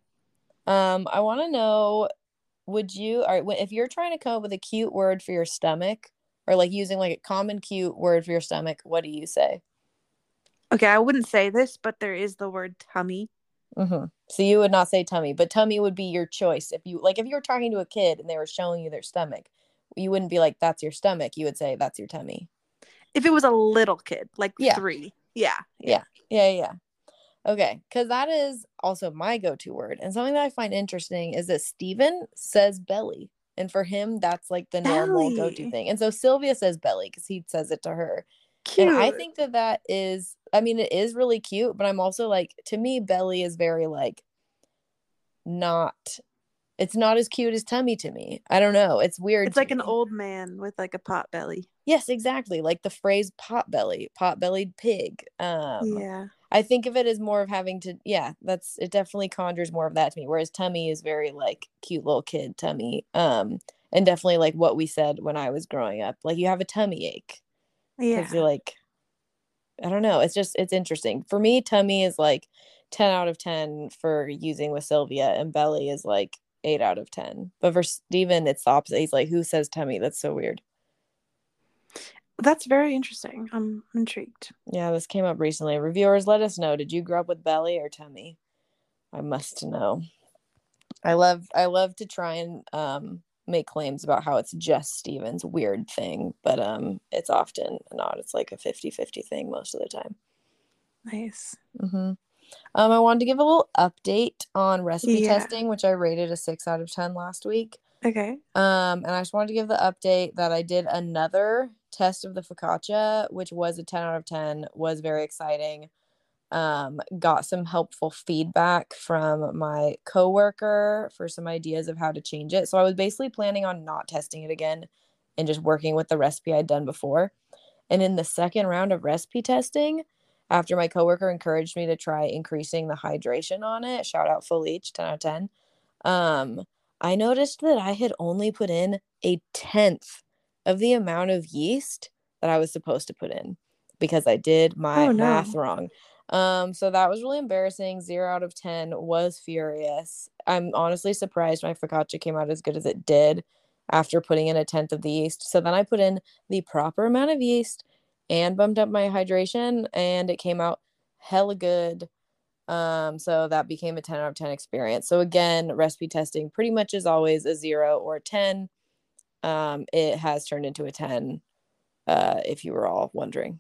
[SPEAKER 2] Um I want to know would you all right if you're trying to come up with a cute word for your stomach or like using like a common cute word for your stomach, what do you say?
[SPEAKER 1] Okay, I wouldn't say this, but there is the word tummy.
[SPEAKER 2] Mm-hmm. So you would not say tummy, but tummy would be your choice. If you like if you were talking to a kid and they were showing you their stomach, you wouldn't be like that's your stomach. You would say that's your tummy.
[SPEAKER 1] If it was a little kid, like
[SPEAKER 2] Yeah.
[SPEAKER 1] three. Yeah.
[SPEAKER 2] Yeah. Yeah, yeah. Okay, because that is also my go-to word, and something that I find interesting is that Steven says belly And for him, that's like the normal go to thing. And so Sylvia says belly because he says it to her.
[SPEAKER 1] Cute.
[SPEAKER 2] And I think that that is, I mean, it is really cute, but I'm also like, to me, belly is very like not, it's not as cute as tummy to me. I don't know. It's weird.
[SPEAKER 1] it's like an old man with like a pot belly.
[SPEAKER 2] Yes, exactly. Like the phrase pot belly, pot bellied pig. Um,
[SPEAKER 1] yeah.
[SPEAKER 2] I think of it as more of having to, yeah, that's it definitely conjures more of that to me. Whereas tummy is very like cute little kid tummy. Um, and definitely like what we said when I was growing up, like you have a tummy ache
[SPEAKER 1] Yeah.
[SPEAKER 2] because you're like, I don't know. It's just it's interesting for me. Tummy is like ten out of ten for using with Sylvia, and belly is like eight out of ten. But for Steven, it's the opposite. He's like, who says tummy? That's so weird.
[SPEAKER 1] That's very interesting. I'm intrigued.
[SPEAKER 2] Yeah, this came up recently. Reviewers, let us know. Did you grow up with belly or tummy? I must know. I love I love to try and um make claims about how it's just Steven's weird thing, but um it's often not. It's like a 50-50 thing most of the time.
[SPEAKER 1] Nice.
[SPEAKER 2] Mm-hmm. Um, I wanted to give a little update on recipe
[SPEAKER 1] Yeah.
[SPEAKER 2] testing, which I rated a six out of ten last week.
[SPEAKER 1] Okay.
[SPEAKER 2] Um, and I just wanted to give the update that I did another test of the focaccia, which was a 10 out of 10, was very exciting. Um, got some helpful feedback from my coworker for some ideas of how to change it. So I was basically planning on not testing it again and just working with the recipe I'd done before. And in the second round of recipe testing, after my coworker encouraged me to try increasing the hydration on it, shout out Felice, 10 out of 10. Um, I noticed that I had only put in a tenth of the amount of yeast that I was supposed to put in because I did my
[SPEAKER 1] Oh, no.
[SPEAKER 2] math wrong. Um, so that was really embarrassing. Zero out of 10 was furious. I'm honestly surprised my focaccia came out as good as it did after putting in a tenth of the yeast. So then I put in the proper amount of yeast and bumped up my hydration, and it came out hella good. Um, so that became a 10 out of 10 experience. So again, recipe testing pretty much is always a zero or a 10. Um, it has turned into a 10, uh, if you were all wondering.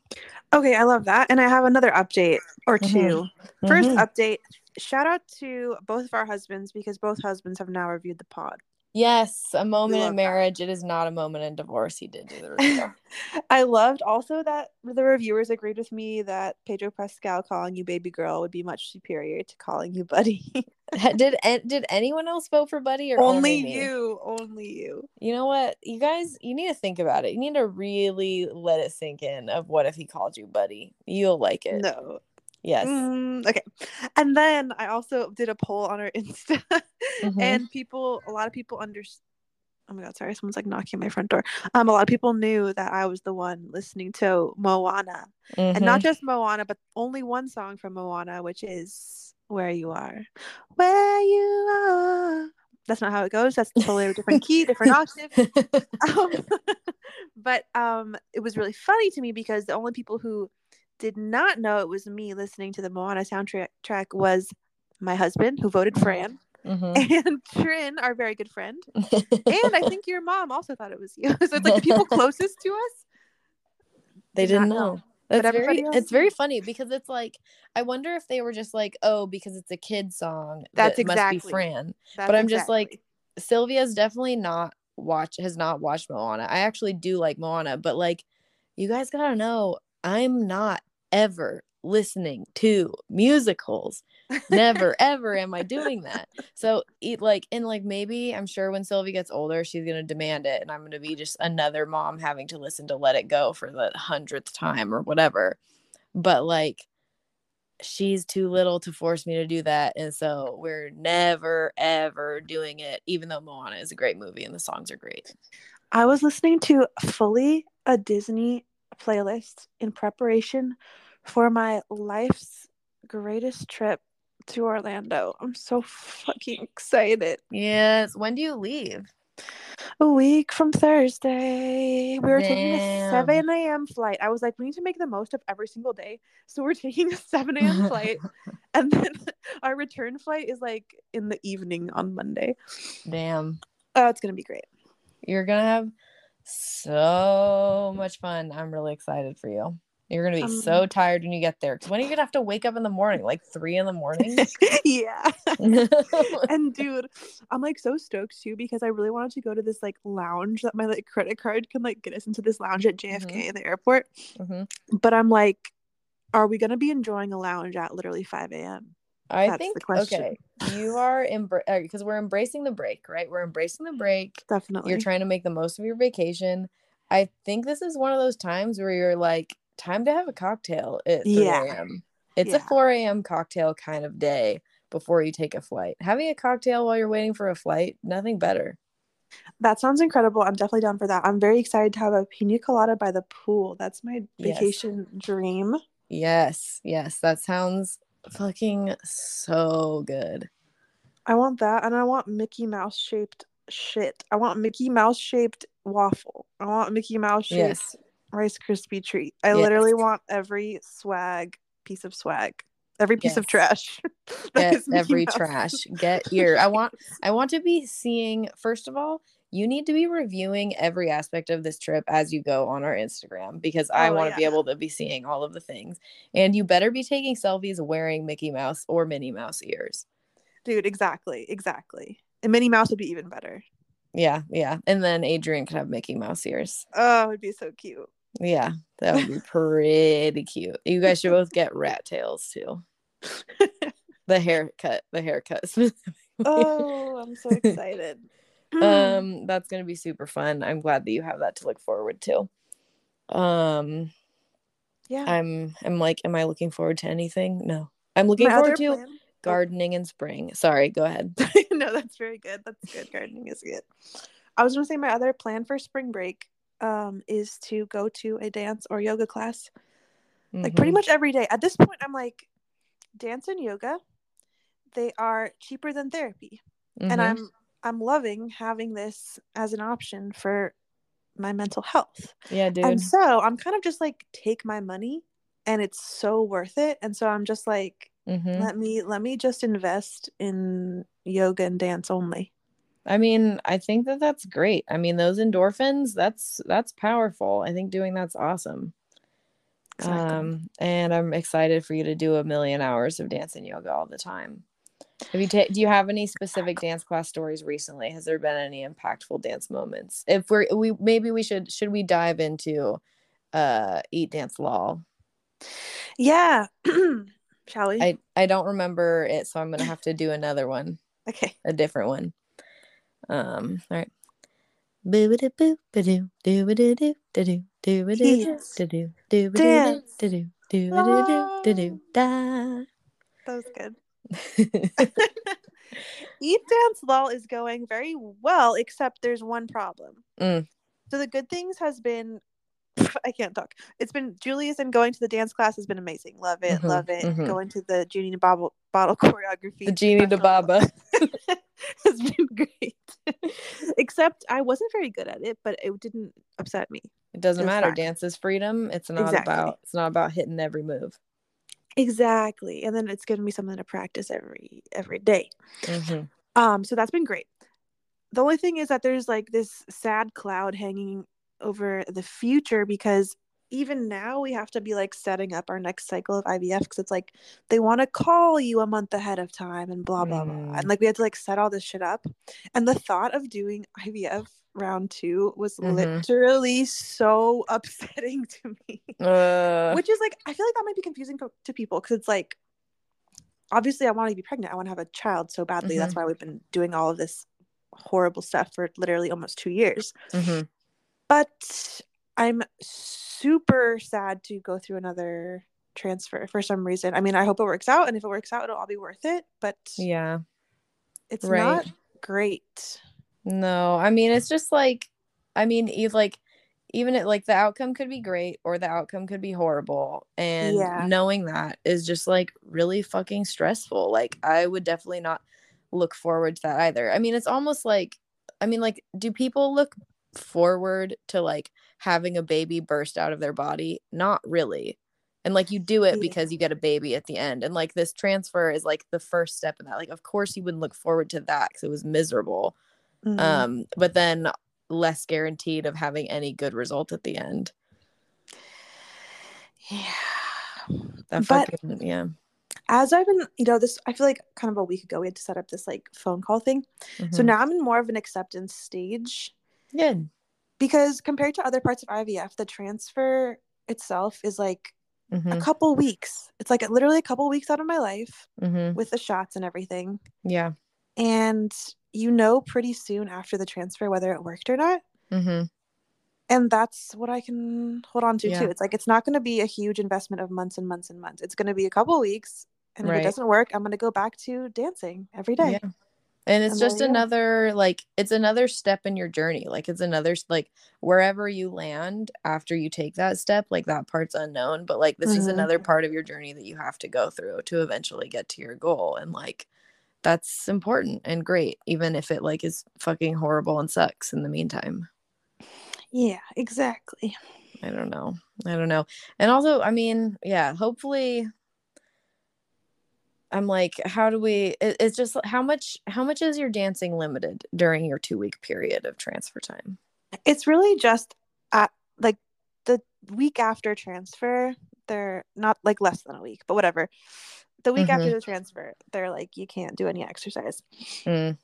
[SPEAKER 1] Okay, I love that. And I have another update or
[SPEAKER 2] Mhm.
[SPEAKER 1] 2 First
[SPEAKER 2] Mhm.
[SPEAKER 1] update, shout out to both of our husbands because both husbands have now reviewed the pod.
[SPEAKER 2] Yes, a moment in
[SPEAKER 1] that.
[SPEAKER 2] marriage. It is not a moment in divorce. He did do the review.
[SPEAKER 1] I loved also that the reviewers agreed with me that Pedro Pascal calling you baby girl would be much superior to calling you buddy.
[SPEAKER 2] Did did anyone else vote for Buddy or only,
[SPEAKER 1] only you, only you.
[SPEAKER 2] You know what? You guys, you need to think about it. You need to really let it sink in of what if he called you Buddy. You'll like it.
[SPEAKER 1] No.
[SPEAKER 2] Yes.
[SPEAKER 1] Mm, okay. And then I also did a poll on our Insta
[SPEAKER 2] Mhm.
[SPEAKER 1] and people a lot of people under Oh my god, sorry, someone's like knocking on my front door. Um a lot of people knew that I was the one listening to Moana. And not
[SPEAKER 2] Mhm.
[SPEAKER 1] just Moana, but only one song from Moana, which is Where You Are. Where You Are. That's not how it goes. That's totally a different key, different octave. Um, but um, it was really funny to me because the only people who did not know it was me listening to the Moana soundtrack track was my husband, who voted Fran,
[SPEAKER 2] Mhm.
[SPEAKER 1] and Trin, our very good friend, and I think your mom also thought it was you. so it's like the people closest to us.
[SPEAKER 2] they
[SPEAKER 1] did
[SPEAKER 2] didn't
[SPEAKER 1] know.
[SPEAKER 2] know. That's very
[SPEAKER 1] else
[SPEAKER 2] it's very funny because it's like I wonder if they were just like, oh, because it's a kid song.
[SPEAKER 1] That's
[SPEAKER 2] that must
[SPEAKER 1] exactly-
[SPEAKER 2] be Fran.
[SPEAKER 1] That's
[SPEAKER 2] But I'm just like, Sylvia's definitely not watch has not watched Moana. I actually do like Moana, but like you guys gotta know, I'm not ever listening to musicals. Never ever am I doing that. So eat like and like maybe I'm sure when Sylvia gets older, she's gonna demand it, and I'm gonna be just another mom having to listen to Let It Go for the hundredth time or whatever. But like she's too little to force me to do that. And so we're never ever doing it, even though Moana is a great movie and the songs are great.
[SPEAKER 1] I was listening to fully a Disney playlist in preparation for my life's greatest trip to Orlando. I'm so fucking excited.
[SPEAKER 2] Yes. When do you leave?
[SPEAKER 1] A week from Thursday. We were taking a 7 a.m. flight. I was like, we need to make the most of every single day. So we're taking a 7 a.m. flight. And then our return flight is like in the evening on Monday.
[SPEAKER 2] Damn.
[SPEAKER 1] Oh, it's going to be great.
[SPEAKER 2] You're gonna have so much fun. I'm really excited for you. You're gonna be
[SPEAKER 1] Um,
[SPEAKER 2] so tired when you get there. Because when are you gonna have to wake up in the morning? Like three in the morning?
[SPEAKER 1] yeah. and dude, I'm like so stoked too because I really wanted to go to this like lounge that my like credit card can like get us into this lounge at JFK in the airport.
[SPEAKER 2] Mhm.
[SPEAKER 1] But I'm like, are we gonna be enjoying a lounge at literally 5 a.m.?
[SPEAKER 2] I
[SPEAKER 1] That's
[SPEAKER 2] think okay. You are because uh, we're embracing the break, right? We're embracing the break.
[SPEAKER 1] Definitely.
[SPEAKER 2] You're trying to make the most of your vacation. I think this is one of those times where you're like, time to have a cocktail at 3
[SPEAKER 1] Yeah.
[SPEAKER 2] a.m. It's a 4 a.m. cocktail kind of day before you take a flight. Having a cocktail while you're waiting for a flight, nothing better.
[SPEAKER 1] That sounds incredible. I'm definitely down for that. I'm very excited to have a pina colada by the pool. That's my
[SPEAKER 2] Yes.
[SPEAKER 1] vacation dream.
[SPEAKER 2] Yes, yes, that sounds fucking so good.
[SPEAKER 1] I want that, and I want Mickey Mouse shaped shit. I want Mickey Mouse shaped waffle. I want Mickey Mouse shaped
[SPEAKER 2] Yes.
[SPEAKER 1] Rice Krispie treat. I
[SPEAKER 2] Yes.
[SPEAKER 1] literally want every swag piece of swag, every piece of trash.
[SPEAKER 2] Get every
[SPEAKER 1] Mouse.
[SPEAKER 2] trash. Get your I want I want to be seeing first of all, you need to be reviewing every aspect of this trip as you go on our Instagram because I
[SPEAKER 1] Oh,
[SPEAKER 2] want to be able to be seeing all of the things. And you better be taking selfies wearing Mickey Mouse or Minnie Mouse ears.
[SPEAKER 1] Dude, exactly, exactly. And Minnie Mouse would be even better.
[SPEAKER 2] Yeah, yeah. And then Adrian could have Mickey Mouse ears.
[SPEAKER 1] Oh, it would be so cute.
[SPEAKER 2] Yeah, that would be pretty cute. You guys should both get rat tails too. The haircut, the haircut.
[SPEAKER 1] oh, I'm so excited.
[SPEAKER 2] Um that's gonna be super fun i'm glad that you have that to look forward to um
[SPEAKER 1] yeah.
[SPEAKER 2] i'm i'm like am i looking forward to anything no i'm looking
[SPEAKER 1] My
[SPEAKER 2] forward to
[SPEAKER 1] plan-
[SPEAKER 2] gardening in spring sorry go ahead
[SPEAKER 1] no, that's very good. That's good. Gardening is good. I was gonna say my other plan for spring break um is to go to a dance or yoga class like pretty
[SPEAKER 2] Mhm.
[SPEAKER 1] much every day. At this point, I'm like, dance and yoga, they are cheaper than therapy, and
[SPEAKER 2] Mhm.
[SPEAKER 1] I'm I'm loving having this as an option for my mental health.
[SPEAKER 2] yeah dude
[SPEAKER 1] And so I'm kind of just like take my money, and it's so worth it. And so I'm just like,
[SPEAKER 2] Mhm.
[SPEAKER 1] let me let me just invest in yoga and dance only.
[SPEAKER 2] i mean i think that that's great i mean those endorphins that's that's powerful i think doing that's awesome
[SPEAKER 1] Exactly.
[SPEAKER 2] um and i'm excited for you to do a million hours of dance and yoga all the time have you ta- do you have any specific dance class stories recently has there been any impactful dance moments if we're we maybe we should should we dive into uh eat dance law
[SPEAKER 1] Yeah. Shall we?
[SPEAKER 2] i i don't remember it so i'm gonna have to do another one
[SPEAKER 1] okay.
[SPEAKER 2] a different one um all right Boo-ba-da-boo, ba-doo, doo-ba-da-doo, da-doo, doo-ba-da-doo,
[SPEAKER 1] Eat.
[SPEAKER 2] da-doo, doo-ba-da-doo,
[SPEAKER 1] Dance.
[SPEAKER 2] da-doo, doo-ba-da-doo, da-doo, da.
[SPEAKER 1] That was good. Eat Dance Lull is going very well, except there's one problem.
[SPEAKER 2] Mm.
[SPEAKER 1] So the good things has been I can't talk. It's been Julius and going to the dance class has been amazing. Love it,
[SPEAKER 2] Mhm,
[SPEAKER 1] love it.
[SPEAKER 2] mhm.
[SPEAKER 1] Going to the Genie to bottle bottle choreography.
[SPEAKER 2] the genie to baba
[SPEAKER 1] has been great. Except I wasn't very good at it, but it didn't upset me.
[SPEAKER 2] It doesn't
[SPEAKER 1] It
[SPEAKER 2] matter.
[SPEAKER 1] fine.
[SPEAKER 2] Dance is freedom. It's not
[SPEAKER 1] Exactly.
[SPEAKER 2] about it's not about hitting every move.
[SPEAKER 1] Exactly. And then it's giving me something to practice every every day.
[SPEAKER 2] Mhm.
[SPEAKER 1] Um, so that's been great. The only thing is that there's like this sad cloud hanging over the future because even now we have to be like setting up our next cycle of IVF because it's like they want to call you a month ahead of time and blah blah blah.
[SPEAKER 2] Mm.
[SPEAKER 1] And like we had to like set all this shit up. And the thought of doing IVF round two was
[SPEAKER 2] Mhm.
[SPEAKER 1] literally so upsetting to me
[SPEAKER 2] Uh,
[SPEAKER 1] which is like i feel like that might be confusing for, to people because it's like obviously i want to be pregnant i want to have a child so badly that's
[SPEAKER 2] Mm-hmm.
[SPEAKER 1] why we've been doing all of this horrible stuff for literally almost two years
[SPEAKER 2] mhm.
[SPEAKER 1] but i'm super sad to go through another transfer for some reason i mean i hope it works out and if it works out it'll all be worth it but
[SPEAKER 2] Yeah.
[SPEAKER 1] it's
[SPEAKER 2] right.
[SPEAKER 1] not great
[SPEAKER 2] No, I mean it's just like I mean you like even it like the outcome could be great or the outcome could be horrible and
[SPEAKER 1] Yeah.
[SPEAKER 2] knowing that is just like really fucking stressful. Like I would definitely not look forward to that either. I mean it's almost like I mean like do people look forward to like having a baby burst out of their body? Not really. And like you do it because you get a baby at the end. And like this transfer is like the first step in that. Like of course you wouldn't look forward to that because it was miserable
[SPEAKER 1] Mhm.
[SPEAKER 2] um but then less guaranteed of having any good result at the end
[SPEAKER 1] Yeah.
[SPEAKER 2] That
[SPEAKER 1] But-
[SPEAKER 2] fucking yeah.
[SPEAKER 1] As I've been, you know, this, I feel like kind of a week ago, we had to set up this like phone call thing. So
[SPEAKER 2] Mhm.
[SPEAKER 1] now I'm in more of an acceptance stage
[SPEAKER 2] good.
[SPEAKER 1] because compared to other parts of IVF, the transfer itself is like a
[SPEAKER 2] Mhm.
[SPEAKER 1] couple weeks. It's like literally a couple weeks out of my life
[SPEAKER 2] Mhm.
[SPEAKER 1] with the shots and everything.
[SPEAKER 2] Yeah.
[SPEAKER 1] And you know pretty soon after the transfer whether it worked or not.
[SPEAKER 2] Mhm.
[SPEAKER 1] And that's what I can hold on to
[SPEAKER 2] Yeah.
[SPEAKER 1] too. It's like it's not going to be a huge investment of months and months and months. It's going to be a couple weeks. And if it doesn't work, I'm going to go back to dancing every day.
[SPEAKER 2] Yeah. And it's just another like it's another step in your journey. Like it's another like wherever you land after you take that step, like that part's unknown, but like this is
[SPEAKER 1] Mhm.
[SPEAKER 2] another part of your journey that you have to go through to eventually get to your goal and like that's important and great even if it like is fucking horrible and sucks in the meantime.
[SPEAKER 1] Yeah, exactly.
[SPEAKER 2] I don't know. I don't know. And also, I mean, yeah, hopefully I'm like, how do we it, it's just how much how much is your dancing limited during your 2 week period of transfer time?
[SPEAKER 1] It's really just at like the week after transfer, they're not like less than a week, but whatever. The week after the transfer, they're like you can't do any exercise.
[SPEAKER 2] Mm,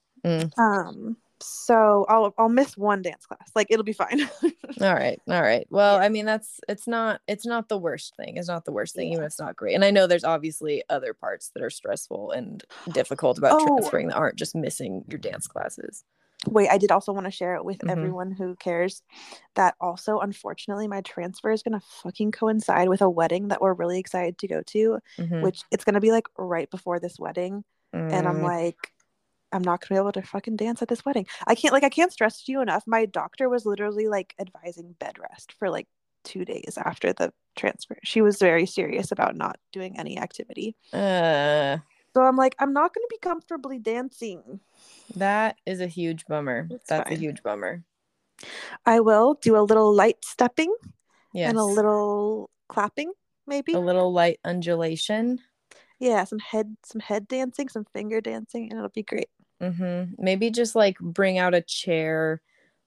[SPEAKER 1] Um so I'll I'll miss one dance class. Like it'll be fine.
[SPEAKER 2] all right. All right. Well,
[SPEAKER 1] Yeah.
[SPEAKER 2] I mean, that's it's not it's not the worst thing. It's not the worst thing,
[SPEAKER 1] Yeah.
[SPEAKER 2] even if it's not great. And I know there's obviously other parts that are stressful and difficult about
[SPEAKER 1] Oh.
[SPEAKER 2] transferring that aren't just missing your dance classes.
[SPEAKER 1] Wait, I did also want to share it with
[SPEAKER 2] Mhm.
[SPEAKER 1] everyone who cares that also unfortunately my transfer is going to fucking coincide with a wedding that we're really excited to go to,
[SPEAKER 2] Mhm.
[SPEAKER 1] which it's going to be like right before this wedding and I'm
[SPEAKER 2] Mm,
[SPEAKER 1] like I'm not going to be able to fucking dance at this wedding. I can't like I can't stress to you enough. My doctor was literally like advising bed rest for like 2 days after the transfer. She was very serious about not doing any activity.
[SPEAKER 2] uh
[SPEAKER 1] So I'm like I'm not going to be comfortably dancing.
[SPEAKER 2] That is a huge bummer.
[SPEAKER 1] It's
[SPEAKER 2] That's a huge bummer.
[SPEAKER 1] I will do a little light stepping
[SPEAKER 2] Yes.
[SPEAKER 1] and a little clapping maybe.
[SPEAKER 2] a little light undulation.
[SPEAKER 1] Yeah, some head some head dancing, some finger dancing and it'll be great.
[SPEAKER 2] Hmm Maybe just like bring out a chair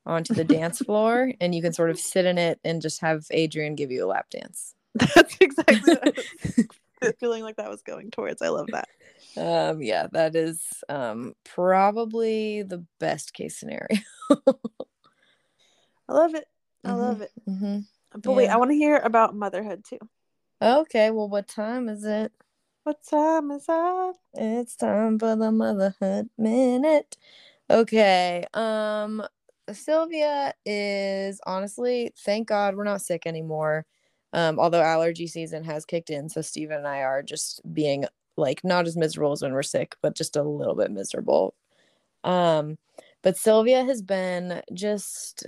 [SPEAKER 2] onto the dance floor and you can sort of sit in it and just have Adrian give you a lap dance.
[SPEAKER 1] That's exactly what I was feeling like that was going towards. I love that.
[SPEAKER 2] Um yeah, that is um probably the best case scenario.
[SPEAKER 1] I love it. I
[SPEAKER 2] Mhm.
[SPEAKER 1] love it.
[SPEAKER 2] hmm
[SPEAKER 1] But wait, I want to hear about motherhood too.
[SPEAKER 2] Okay, well what time is it?
[SPEAKER 1] What time is that?
[SPEAKER 2] It's time for the motherhood minute. Okay. Um Sylvia is honestly, thank God we're not sick anymore. Um, although allergy season has kicked in, so Steven and I are just being like not as miserable as when we're sick, but just a little bit miserable. Um, but Sylvia has been just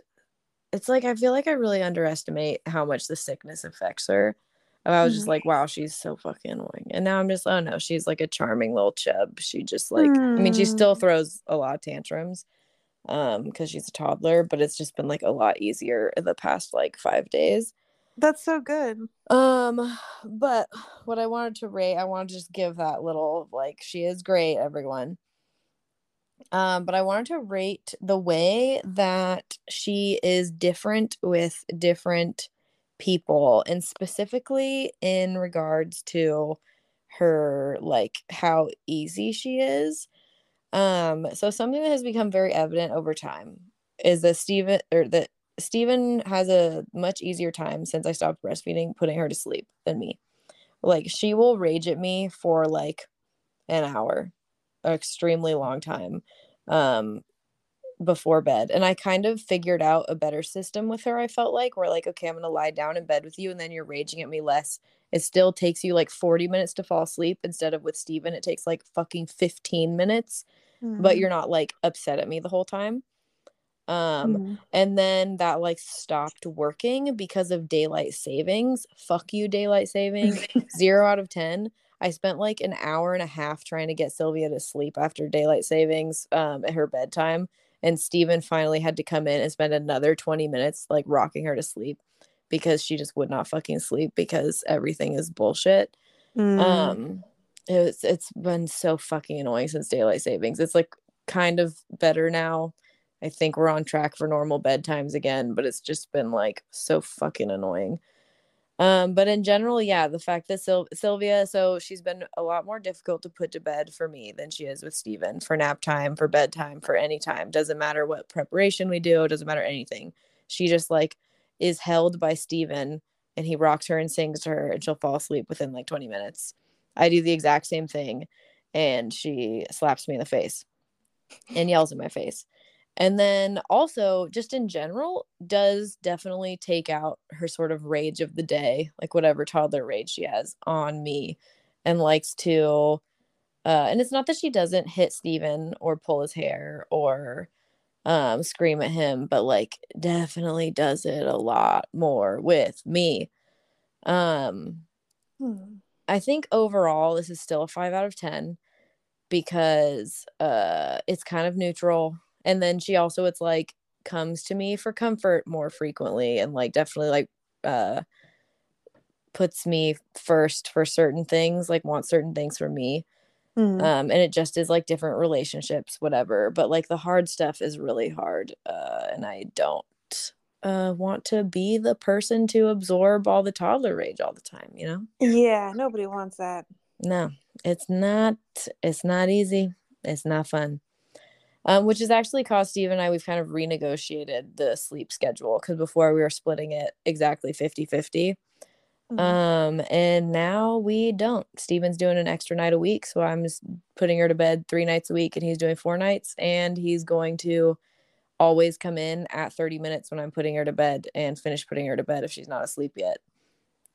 [SPEAKER 2] it's like I feel like I really underestimate how much the sickness affects her. And I was just
[SPEAKER 1] Mhm.
[SPEAKER 2] like, wow, she's so fucking annoying. And now I'm just, oh no, she's like a charming little chub. She just like, I mean, she still
[SPEAKER 1] Hmm.
[SPEAKER 2] throws a lot of tantrums um because she's a toddler, but it's just been like a lot easier in the past like five days.
[SPEAKER 1] That's so good.
[SPEAKER 2] Um, but what I wanted to rate, I want to just give that little like she is great, everyone. Um, but I wanted to rate the way that she is different with different people, and specifically in regards to her like how easy she is. Um, so something that has become very evident over time is that Steven or that Steven has a much easier time since I stopped breastfeeding putting her to sleep than me. Like she will rage at me for like an hour, an extremely long time um before bed. And I kind of figured out a better system with her, I felt like, where like, okay, I'm gonna lie down in bed with you and then you're raging at me less. It still takes you like 40 minutes to fall asleep instead of with Steven, it takes like fucking 15 minutes, but
[SPEAKER 1] Mm.
[SPEAKER 2] you're not like upset at me the whole time. Um
[SPEAKER 1] Mm.
[SPEAKER 2] and then that like stopped working because of daylight savings. Fuck you, daylight savings. Zero out of 10. I spent like an hour and a half trying to get Sylvia to sleep after daylight savings um, at her bedtime. And Steven finally had to come in and spend another 20 minutes like rocking her to sleep because she just would not fucking sleep because everything is bullshit.
[SPEAKER 1] Mm.
[SPEAKER 2] Um it's it's been so fucking annoying since daylight savings. It's like kind of better now. I think we're on track for normal bedtimes again, but it's just been like so fucking annoying. Um, but in general, yeah, the fact that Syl- Sylvia, so she's been a lot more difficult to put to bed for me than she is with Steven for nap time, for bedtime, for any time. Doesn't matter what preparation we do, doesn't matter anything. She just like is held by Steven and he rocks her and sings to her and she'll fall asleep within like 20 minutes. I do the exact same thing and she slaps me in the face and yells in my face and then also just in general does definitely take out her sort of rage of the day like whatever toddler rage she has on me and likes to uh and it's not that she doesn't hit Steven or pull his hair or um scream at him but like definitely does it a lot more with me um hmm. i think overall this is still a 5 out of 10 because uh it's kind of neutral and then she also it's like comes to me for comfort more frequently and like definitely like uh puts me first for certain things like wants certain things from me. Mm. um and it just is like different relationships whatever. But like the hard stuff is really hard uh and i don't uh want to be the person to absorb all the toddler rage all the time you know?
[SPEAKER 1] Yeah nobody wants that.
[SPEAKER 2] No it's not it's not easy. It's not fun um, which has actually caused Steve and I, we've kind of renegotiated the sleep schedule because before we were splitting it exactly 50 50. Mm-hmm. Um, and now we don't. Steven's doing an extra night a week. So I'm just putting her to bed three nights a week and he's doing four nights. And he's going to always come in at 30 minutes when I'm putting her to bed and finish putting her to bed if she's not asleep yet.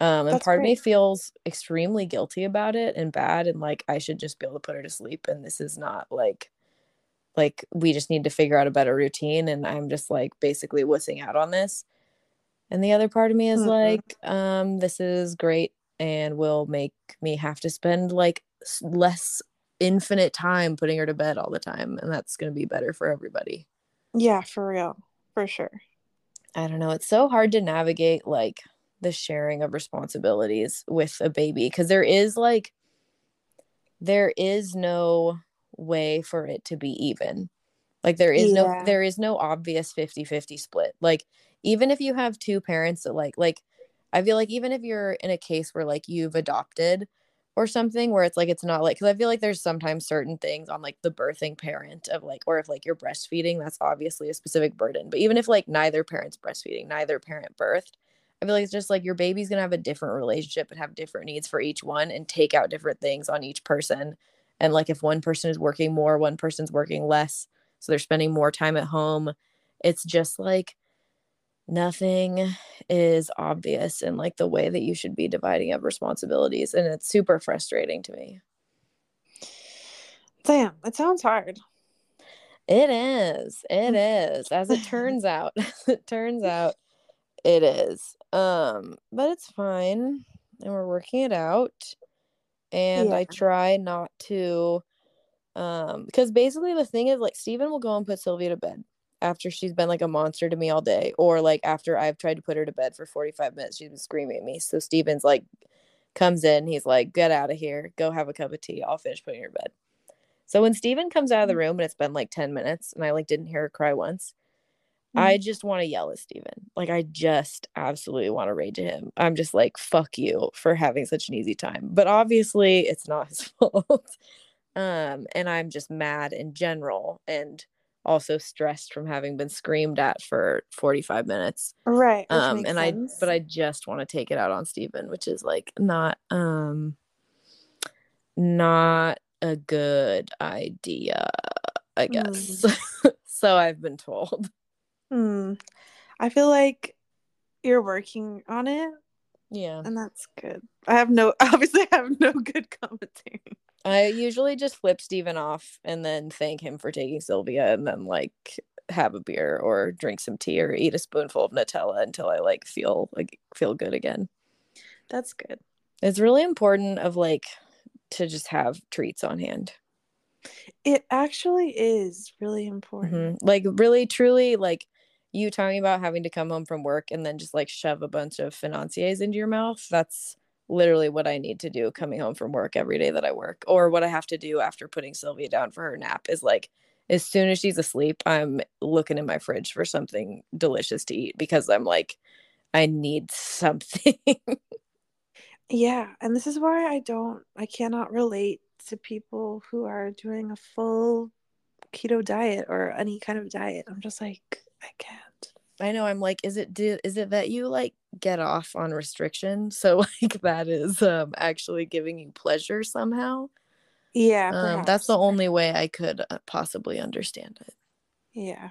[SPEAKER 2] Um, and That's part great. of me feels extremely guilty about it and bad. And like I should just be able to put her to sleep. And this is not like like we just need to figure out a better routine and i'm just like basically wussing out on this. And the other part of me is mm-hmm. like um this is great and will make me have to spend like less infinite time putting her to bed all the time and that's going to be better for everybody.
[SPEAKER 1] Yeah for real. For sure.
[SPEAKER 2] I don't know. It's so hard to navigate like the sharing of responsibilities with a baby because there is like there is no way for it to be even. Like there is yeah. no there is no obvious 50-50 split. Like even if you have two parents that like like i feel like even if you're in a case where like you've adopted or something where it's like it's not like because i feel like there's sometimes certain things on like the birthing parent of like or if like you're breastfeeding that's obviously a specific burden. But even if like neither parent's breastfeeding neither parent birthed i feel like it's just like your baby's gonna have a different relationship and have different needs for each one and take out different things on each person and like if one person is working more one person's working less so they're spending more time at home. It's just like nothing is obvious in like the way that you should be dividing up responsibilities and it's super frustrating to me.
[SPEAKER 1] Damn it sounds hard.
[SPEAKER 2] It is. It is. As it turns out it turns out it is. Um but it's fine and we're working it out and yeah. I try not to um because basically the thing is like Steven will go and put Sylvia to bed after she's been like a monster to me all day or like after I've tried to put her to bed for 45 minutes she's been screaming at me so Steven's like comes in he's like get out of here go have a cup of tea I'll finish putting her to bed so when Steven comes out of the mm. room and it's been like 10 minutes and I like didn't hear her cry once I mm-hmm. just want to yell at Steven. Like I just absolutely want to rage at him. I'm just like, fuck you for having such an easy time. But obviously it's not his fault. um, and I'm just mad in general and also stressed from having been screamed at for 45 minutes.
[SPEAKER 1] Right.
[SPEAKER 2] Um, and sense. I but I just want to take it out on Steven, which is like not um not a good idea, I guess. Mm. so I've been told.
[SPEAKER 1] Hmm. I feel like you're working on it.
[SPEAKER 2] Yeah.
[SPEAKER 1] And that's good. I have no obviously I have no good commentary.
[SPEAKER 2] I usually just flip Steven off and then thank him for taking Sylvia and then like have a beer or drink some tea or eat a spoonful of Nutella until I like feel like feel good again.
[SPEAKER 1] That's good.
[SPEAKER 2] It's really important of like to just have treats on hand.
[SPEAKER 1] It actually is really important.
[SPEAKER 2] Mm-hmm. Like really truly like you talking about having to come home from work and then just like shove a bunch of financiers into your mouth? That's literally what i need to do coming home from work every day that i work. Or what i have to do after putting sylvia down for her nap is like as soon as she's asleep i'm looking in my fridge for something delicious to eat because i'm like i need something.
[SPEAKER 1] Yeah, and this is why I don't I cannot relate to people who are doing a full keto diet or any kind of diet. I'm just like I can't.
[SPEAKER 2] I know I'm like is it do, is it that you like get off on restriction so like that is um actually giving you pleasure somehow?
[SPEAKER 1] Yeah,
[SPEAKER 2] Um that's the only way I could uh, possibly understand it.
[SPEAKER 1] Yeah.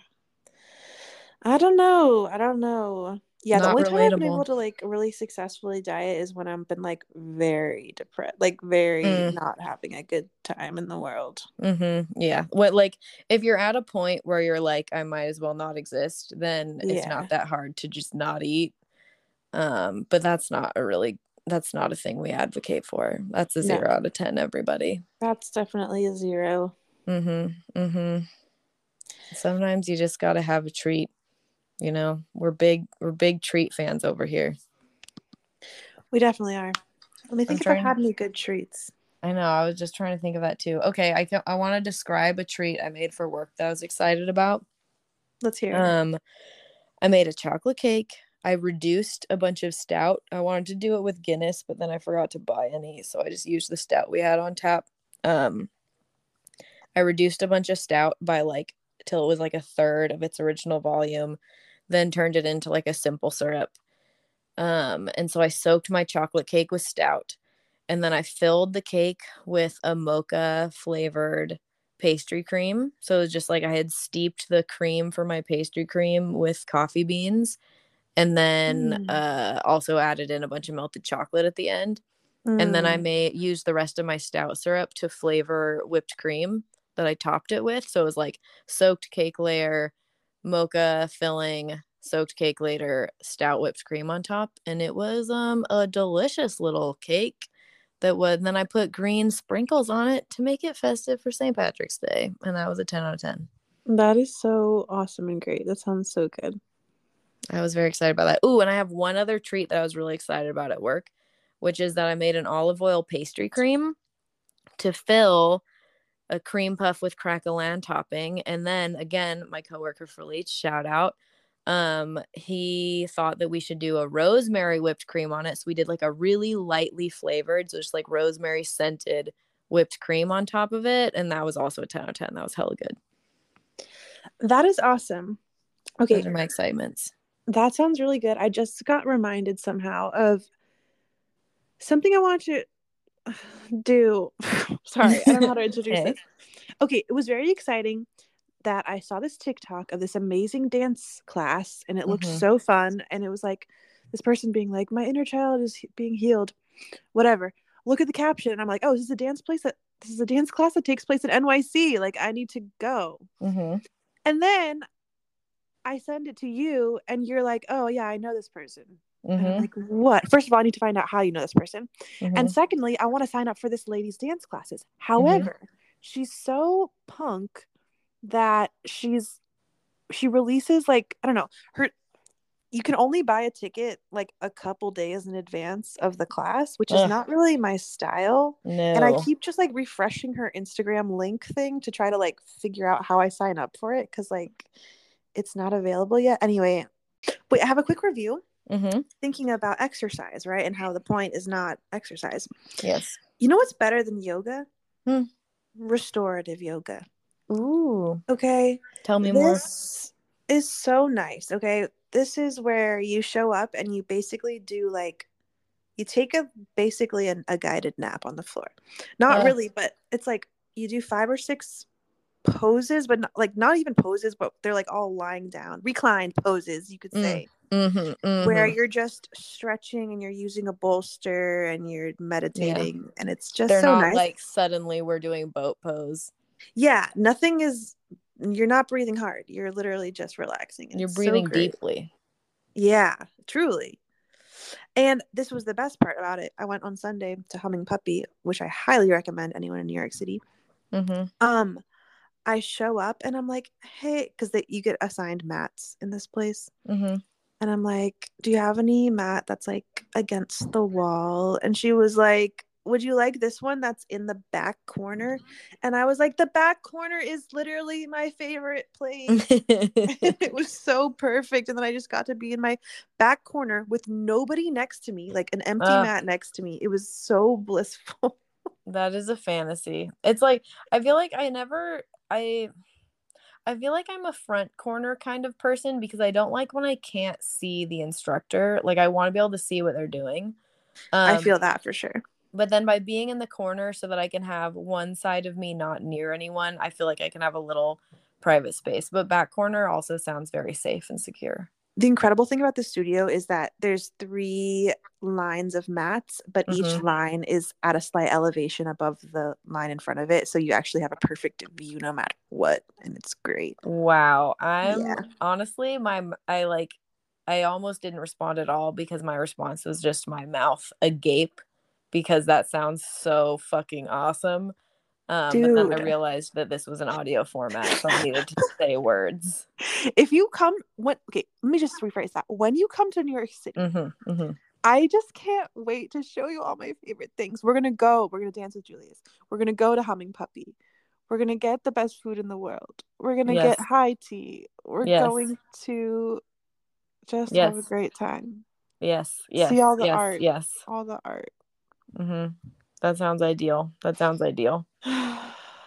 [SPEAKER 1] I don't know. I don't know. Yeah, the only time I've been able to like really successfully diet is when I've been like very depressed, like very
[SPEAKER 2] Mm.
[SPEAKER 1] not having a good time in the world.
[SPEAKER 2] Mm-hmm. Yeah. What like if you're at a point where you're like I might as well not exist, then it's
[SPEAKER 1] Yeah.
[SPEAKER 2] not that hard to just not eat. Um but that's not a really that's not a thing we advocate for. That's a
[SPEAKER 1] No.
[SPEAKER 2] 0 out of 10 everybody.
[SPEAKER 1] That's definitely a zero.
[SPEAKER 2] Mm-hmm. Mm Mhm. Sometimes you just got to have a treat. You know, we're big we're big treat fans over here.
[SPEAKER 1] We definitely are. Let me think if I had any good treats.
[SPEAKER 2] I know. I was just trying to think of that too. Okay, I can, I want to describe a treat I made for work that I was excited about.
[SPEAKER 1] Let's hear. it.
[SPEAKER 2] Um, I made a chocolate cake. I reduced a bunch of stout. I wanted to do it with Guinness, but then I forgot to buy any, so I just used the stout we had on tap. Um, I reduced a bunch of stout by like till it was like a third of its original volume, then turned it into like a simple syrup. Um, and so I soaked my chocolate cake with stout, and then I filled the cake with a mocha flavored pastry cream. So it was just like I had steeped the cream for my pastry cream with coffee beans and then
[SPEAKER 1] Mm.
[SPEAKER 2] uh also added in a bunch of melted chocolate at the end. And then I may use the rest of my stout syrup to flavor whipped cream that I topped it with. So it was like soaked cake layer, mocha filling, soaked cake later, stout whipped cream on top, and it was um a delicious little cake that was then I put green sprinkles on it to make it festive for St. Patrick's Day, and that was a 10 out of 10.
[SPEAKER 1] That is so awesome and great. That sounds so good.
[SPEAKER 2] I was very excited about that. Ooh, and I have one other treat that I was really excited about at work, which is that I made an olive oil pastry cream to fill a cream puff with crackle topping. And then again, my coworker Felice, shout out. Um, he thought that we should do a rosemary whipped cream on it. So we did like a really lightly flavored, so just like rosemary scented whipped cream on top of it. And that was also a 10 out of 10. That was hella good.
[SPEAKER 1] That is awesome. Okay,
[SPEAKER 2] Those are my excitements.
[SPEAKER 1] that sounds really good. I just got reminded somehow of something I wanted to do. Sorry, I don't know how to introduce
[SPEAKER 2] Okay.
[SPEAKER 1] this. Okay, it was very exciting that I saw this TikTok of this amazing dance class and it looked
[SPEAKER 2] Mhm.
[SPEAKER 1] so fun. And it was like this person being like, My inner child is he- being healed. Whatever. Look at the caption. And I'm like, Oh, this is a dance place that this is a dance class that takes place at NYC. Like, I need to go.
[SPEAKER 2] Mm-hmm.
[SPEAKER 1] And then I send it to you, and you're like, "Oh yeah, I know this person."
[SPEAKER 2] Mm-hmm.
[SPEAKER 1] like, "What?" First of all, I need to find out how you know this person,
[SPEAKER 2] mm-hmm.
[SPEAKER 1] and secondly, I want to sign up for this lady's dance classes. However, she's so punk that she's she releases like I don't know her. You can only buy a ticket like a couple days in advance of the class, which is
[SPEAKER 2] Ugh.
[SPEAKER 1] not really my style.
[SPEAKER 2] no.
[SPEAKER 1] And I keep just like refreshing her Instagram link thing to try to like figure out how I sign up for it because like it's not available yet. Anyway, wait, I have a quick review
[SPEAKER 2] mm-hmm.
[SPEAKER 1] thinking about exercise, right? And how the point is not exercise.
[SPEAKER 2] Yes.
[SPEAKER 1] You know what's better than yoga?
[SPEAKER 2] Hmm.
[SPEAKER 1] Restorative yoga.
[SPEAKER 2] Ooh.
[SPEAKER 1] Okay.
[SPEAKER 2] Tell me more.
[SPEAKER 1] this is so nice. Okay. This is where you show up and you basically do like you take a basically an, a guided nap on the floor. Not really, but it's like you do five or six poses, but not, like not even poses, but they're like all lying down, reclined poses, you could
[SPEAKER 2] Mm,
[SPEAKER 1] say,
[SPEAKER 2] Mm-hmm,
[SPEAKER 1] where you're just stretching and you're using a bolster and you're meditating, and it's just
[SPEAKER 2] they're
[SPEAKER 1] so
[SPEAKER 2] not
[SPEAKER 1] nice.
[SPEAKER 2] like suddenly we're doing boat pose.
[SPEAKER 1] yeah, nothing is. You're not breathing hard. You're literally just relaxing. and
[SPEAKER 2] You're
[SPEAKER 1] it's so
[SPEAKER 2] breathing deeply.
[SPEAKER 1] Yeah, truly. And this was the best part about it. I went on Sunday to Humming Puppy, which I highly recommend anyone in New York City.
[SPEAKER 2] Mm-hmm.
[SPEAKER 1] Um, I show up and I'm like, hey, because that you get assigned mats in this place.
[SPEAKER 2] Mm-hmm.
[SPEAKER 1] And I'm like, do you have any mat that's like against the wall? And she was like, would you like this one that's in the back corner? And I was like, the back corner is literally my favorite place. it was so perfect. And then I just got to be in my back corner with nobody next to me, like an empty
[SPEAKER 2] Ugh.
[SPEAKER 1] mat next to me. It was so blissful.
[SPEAKER 2] that is a fantasy. It's like I feel like I never I I feel like I'm a front corner kind of person because I don't like when I can't see the instructor. Like I want to be able to see what they're doing.
[SPEAKER 1] I
[SPEAKER 2] Um,
[SPEAKER 1] feel that for sure.
[SPEAKER 2] but then by being in the corner so that I can have one side of me not near anyone, I feel like I can have a little private space. But back corner also sounds very safe and secure.
[SPEAKER 1] The incredible thing about the studio is that there's three lines of mats, but each
[SPEAKER 2] Mhm.
[SPEAKER 1] line is at a slight elevation above the line in front of it. So you actually have a perfect view no matter what. And it's great.
[SPEAKER 2] Wow. I'm
[SPEAKER 1] Yeah.
[SPEAKER 2] honestly my I like I almost didn't respond at all because my response was just my mouth agape because that sounds so fucking awesome. Um, but then I realized that this was an audio format, so I needed to say words.
[SPEAKER 1] If you come when okay, let me just rephrase that. When you come to New York City,
[SPEAKER 2] hmm hmm
[SPEAKER 1] I just can't wait to show you all my favorite things. We're gonna go. We're gonna dance with Julius. We're gonna go to Humming Puppy. We're gonna get the best food in the world. We're gonna
[SPEAKER 2] Yes.
[SPEAKER 1] get high tea. We're
[SPEAKER 2] Yes.
[SPEAKER 1] going to just have a great time.
[SPEAKER 2] Yes, yes,
[SPEAKER 1] See all the
[SPEAKER 2] yes,
[SPEAKER 1] art.
[SPEAKER 2] yes.
[SPEAKER 1] All the art.
[SPEAKER 2] hmm That sounds ideal. That sounds ideal.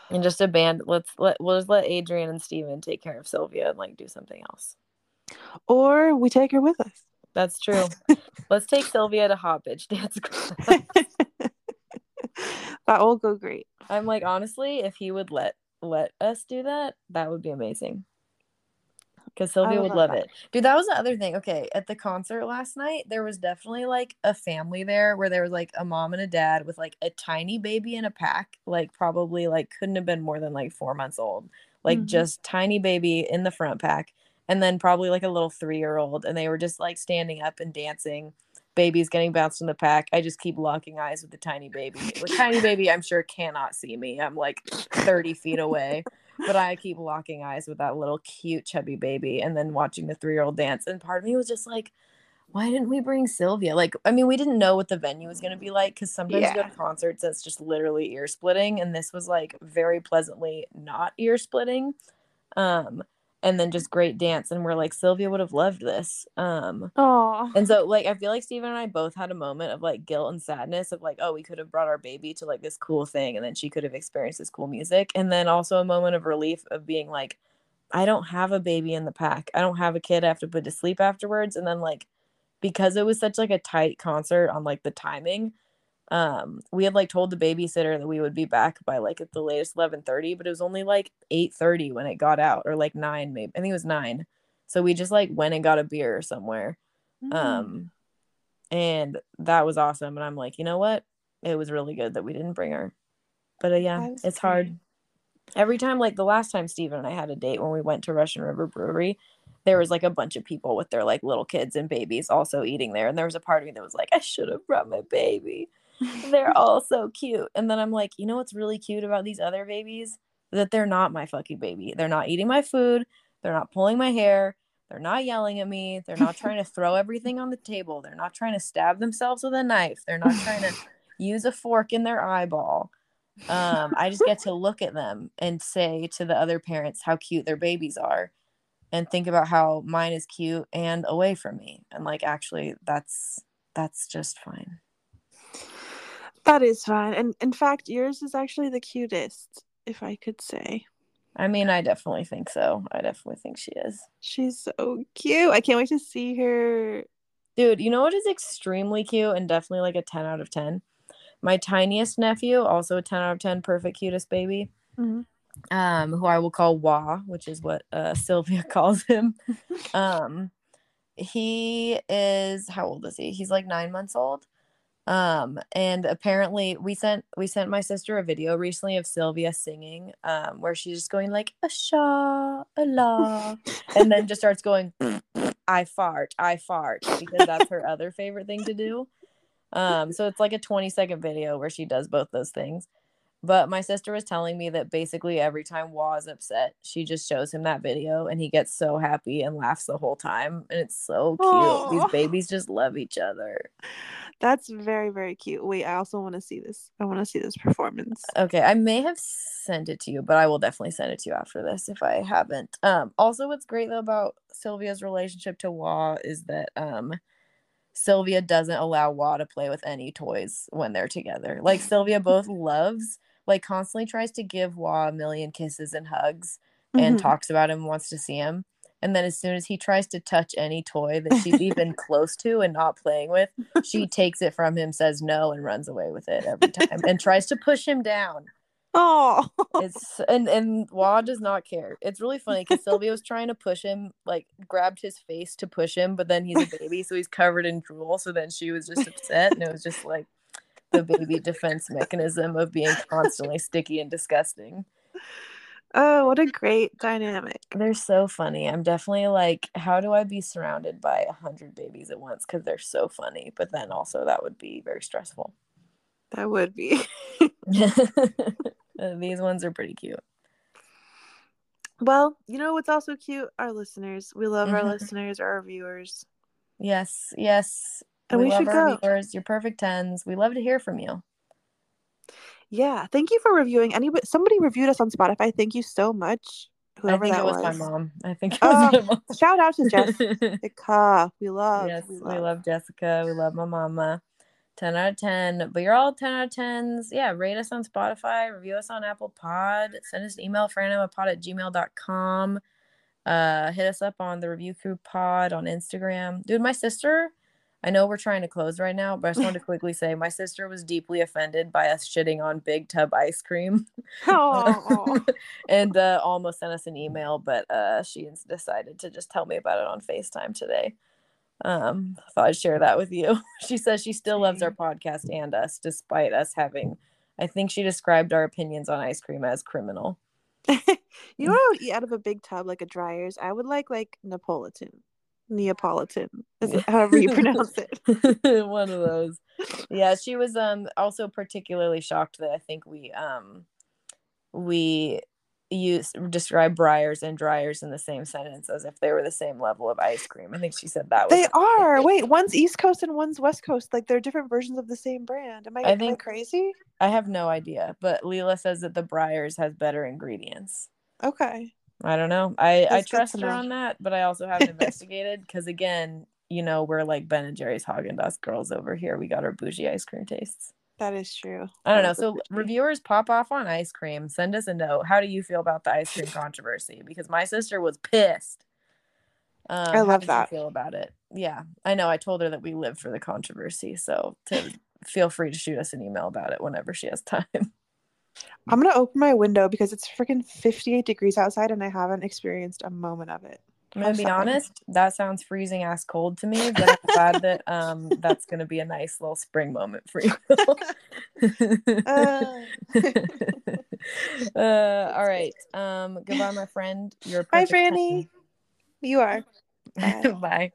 [SPEAKER 2] And just a band. Let's let we'll just let Adrian and Steven take care of Sylvia and like do something else.
[SPEAKER 1] or we take her with us.
[SPEAKER 2] That's true. Let's take Sylvia to Hot Bitch Dance Class.
[SPEAKER 1] that will go great.
[SPEAKER 2] I'm like, honestly, if he would let let us do that, that would be amazing. Because Sylvia
[SPEAKER 1] would love
[SPEAKER 2] love it. Dude, that was the other thing. Okay, at the concert last night, there was definitely like a family there where there was like a mom and a dad with like a tiny baby in a pack, like probably like couldn't have been more than like four months old. Like
[SPEAKER 1] Mhm.
[SPEAKER 2] just tiny baby in the front pack. And then probably like a little three year old. And they were just like standing up and dancing. Baby's getting bounced in the pack. I just keep locking eyes with the tiny baby. The tiny baby, I'm sure, cannot see me. I'm like 30 feet away but I keep locking eyes with that little cute chubby baby and then watching the three year old dance. And part of me was just like, why didn't we bring Sylvia? Like, I mean, we didn't know what the venue was going to be like because sometimes you go to concerts that's just literally ear splitting. And this was like very pleasantly not ear splitting. Um, and then just great dance. And we're like, Sylvia would have loved this. Um,
[SPEAKER 1] Oh,
[SPEAKER 2] and so, like, I feel like Steven and I both had a moment of like guilt and sadness of like, oh, we could have brought our baby to like this cool thing and then she could have experienced this cool music. And then also a moment of relief of being like, I don't have a baby in the pack. I don't have a kid I have to put to sleep afterwards. And then, like, because it was such like a tight concert on like the timing, um, we had like told the babysitter that we would be back by like at the latest 11:30, but it was only like 8:30 when it got out, or like nine, maybe. I think it was nine. So we just like went and got a beer somewhere
[SPEAKER 1] Mm.
[SPEAKER 2] um and that was awesome and i'm like you know what it was really good that we didn't bring her but uh, yeah it's hard every time like the last time steven and i had a date when we went to russian river brewery there was like a bunch of people with their like little kids and babies also eating there and there was a part of me that was like i should have brought my baby they're all so cute. And then i'm like you know what's really cute about these other babies? That they're not my fucking baby. They're not eating my food. They're not pulling my hair. They're not yelling at me. They're not trying to throw everything on the table. They're not trying to stab themselves with a knife. They're not trying to use a fork in their eyeball. Um, i just get to look at them and say to the other parents how cute their babies are and think about how mine is cute and away from me. And like actually that's that's just fine
[SPEAKER 1] that is fine. And in fact, yours is actually the cutest, if I could say.
[SPEAKER 2] I mean, I definitely think so. I definitely think she is.
[SPEAKER 1] She's so cute. I can't wait to see her.
[SPEAKER 2] Dude, you know what is extremely cute and definitely like a 10 out of 10? My tiniest nephew, also a 10 out of 10, perfect cutest baby,
[SPEAKER 1] Mhm.
[SPEAKER 2] um, who I will call Wah, which is what uh, Sylvia calls him. um, he is, how old is he? He's like nine months old. Um, and apparently we sent we sent my sister a video recently of Sylvia singing, um, where she's just going like a sha a la and then just starts going I fart, I fart, because that's her other favorite thing to do. Um, so it's like a 20 second video where she does both those things. But my sister was telling me that basically every time Wa's upset, she just shows him that video and he gets so happy and laughs the whole time. And it's so cute.
[SPEAKER 1] Aw.
[SPEAKER 2] These babies just love each other.
[SPEAKER 1] That's very, very cute. Wait, I also want to see this. I want to see this performance.
[SPEAKER 2] Okay, I may have sent it to you, but I will definitely send it to you after this if I haven't. Um, also, what's great though about Sylvia's relationship to Wa is that um, Sylvia doesn't allow Wa to play with any toys when they're together. Like Sylvia both loves, like constantly tries to give Wa a million kisses and hugs and
[SPEAKER 1] Mhm.
[SPEAKER 2] talks about him, wants to see him. And then as soon as he tries to touch any toy that she's even close to and not playing with, she takes it from him, says no, and runs away with it every time and tries to push him down.
[SPEAKER 1] Oh,
[SPEAKER 2] It's and and Wa does not care. It's really funny because Sylvia was trying to push him, like grabbed his face to push him, but then he's a baby, so he's covered in drool. So then she was just upset, and it was just like the baby defense mechanism of being constantly sticky and disgusting.
[SPEAKER 1] oh, what a great dynamic.
[SPEAKER 2] They're so funny. I'm definitely like, how do I be surrounded by a hundred babies at once? Because they're so funny. But then also that would be very stressful.
[SPEAKER 1] That would be.
[SPEAKER 2] These ones are pretty cute.
[SPEAKER 1] Well, you know what's also cute? Our listeners. We love our
[SPEAKER 2] Mhm.
[SPEAKER 1] listeners, our viewers.
[SPEAKER 2] Yes, yes.
[SPEAKER 1] And we
[SPEAKER 2] love
[SPEAKER 1] should
[SPEAKER 2] our
[SPEAKER 1] go.
[SPEAKER 2] viewers. You're perfect tens. We love to hear from you.
[SPEAKER 1] Yeah, thank you for reviewing. Anybody, somebody reviewed us on Spotify. Thank you so much. Whoever
[SPEAKER 2] I think
[SPEAKER 1] that
[SPEAKER 2] it was,
[SPEAKER 1] was.
[SPEAKER 2] my mom. I think it
[SPEAKER 1] Oh,
[SPEAKER 2] was my mom.
[SPEAKER 1] Shout out to Jessica. We love.
[SPEAKER 2] yes,
[SPEAKER 1] we
[SPEAKER 2] we
[SPEAKER 1] love.
[SPEAKER 2] love. Jessica. We love my mama. 10 out of 10. But you're all 10 out of 10s. Yeah, rate us on Spotify, review us on Apple Pod, send us an email, franamapod at gmail.com. Uh, hit us up on the Review Crew Pod on Instagram. Dude, my sister, I know we're trying to close right now, but I just wanted to quickly say my sister was deeply offended by us shitting on Big Tub ice cream.
[SPEAKER 1] Oh,
[SPEAKER 2] and uh, almost sent us an email, but uh, she decided to just tell me about it on FaceTime today. Um, thought I'd share that with you. she says she still loves our podcast and us, despite us having. I think she described our opinions on ice cream as criminal.
[SPEAKER 1] you know I would eat out of a big tub like a Dreyer's? I would like like Napolitan, Neapolitan, however you pronounce it.
[SPEAKER 2] One of those. Yeah, she was um also particularly shocked that I think we um we use describe Breyers and Dreyer's in the same sentence as if they were the same level of ice cream. I think she said that
[SPEAKER 1] They are. Wait, one's East Coast and one's West Coast. Like they're different versions of the same brand. Am I,
[SPEAKER 2] I
[SPEAKER 1] am I
[SPEAKER 2] think-
[SPEAKER 1] crazy?
[SPEAKER 2] I have no idea, but Leela says that the Breyers has better ingredients.
[SPEAKER 1] Okay.
[SPEAKER 2] I don't know. I I
[SPEAKER 1] That's
[SPEAKER 2] trust her on that, but I also haven't investigated because again, you know, we're like Ben and Jerry's Haagen Dazs girls over here. We got our bougie ice cream tastes.
[SPEAKER 1] That is true.
[SPEAKER 2] I don't know. So
[SPEAKER 1] bougie.
[SPEAKER 2] reviewers pop off on ice cream. Send us a note. How do you feel about the ice cream controversy? Because my sister was pissed. Um, how
[SPEAKER 1] love that.
[SPEAKER 2] You feel about it? Yeah, I know. I told her that we live for the controversy, so to feel free to shoot us an email about it whenever she has time.
[SPEAKER 1] I'm gonna open my window because it's freaking 58 degrees outside and I haven't experienced a moment of it.
[SPEAKER 2] I'm gonna be
[SPEAKER 1] sad.
[SPEAKER 2] honest. That sounds freezing ass cold to me, but I'm glad that um that's gonna be a nice little spring moment for you.
[SPEAKER 1] Uh,
[SPEAKER 2] uh, all right. Um, goodbye, my friend. You're a
[SPEAKER 1] Hi,
[SPEAKER 2] perfect
[SPEAKER 1] Franny. You are. Bye.
[SPEAKER 2] Bye.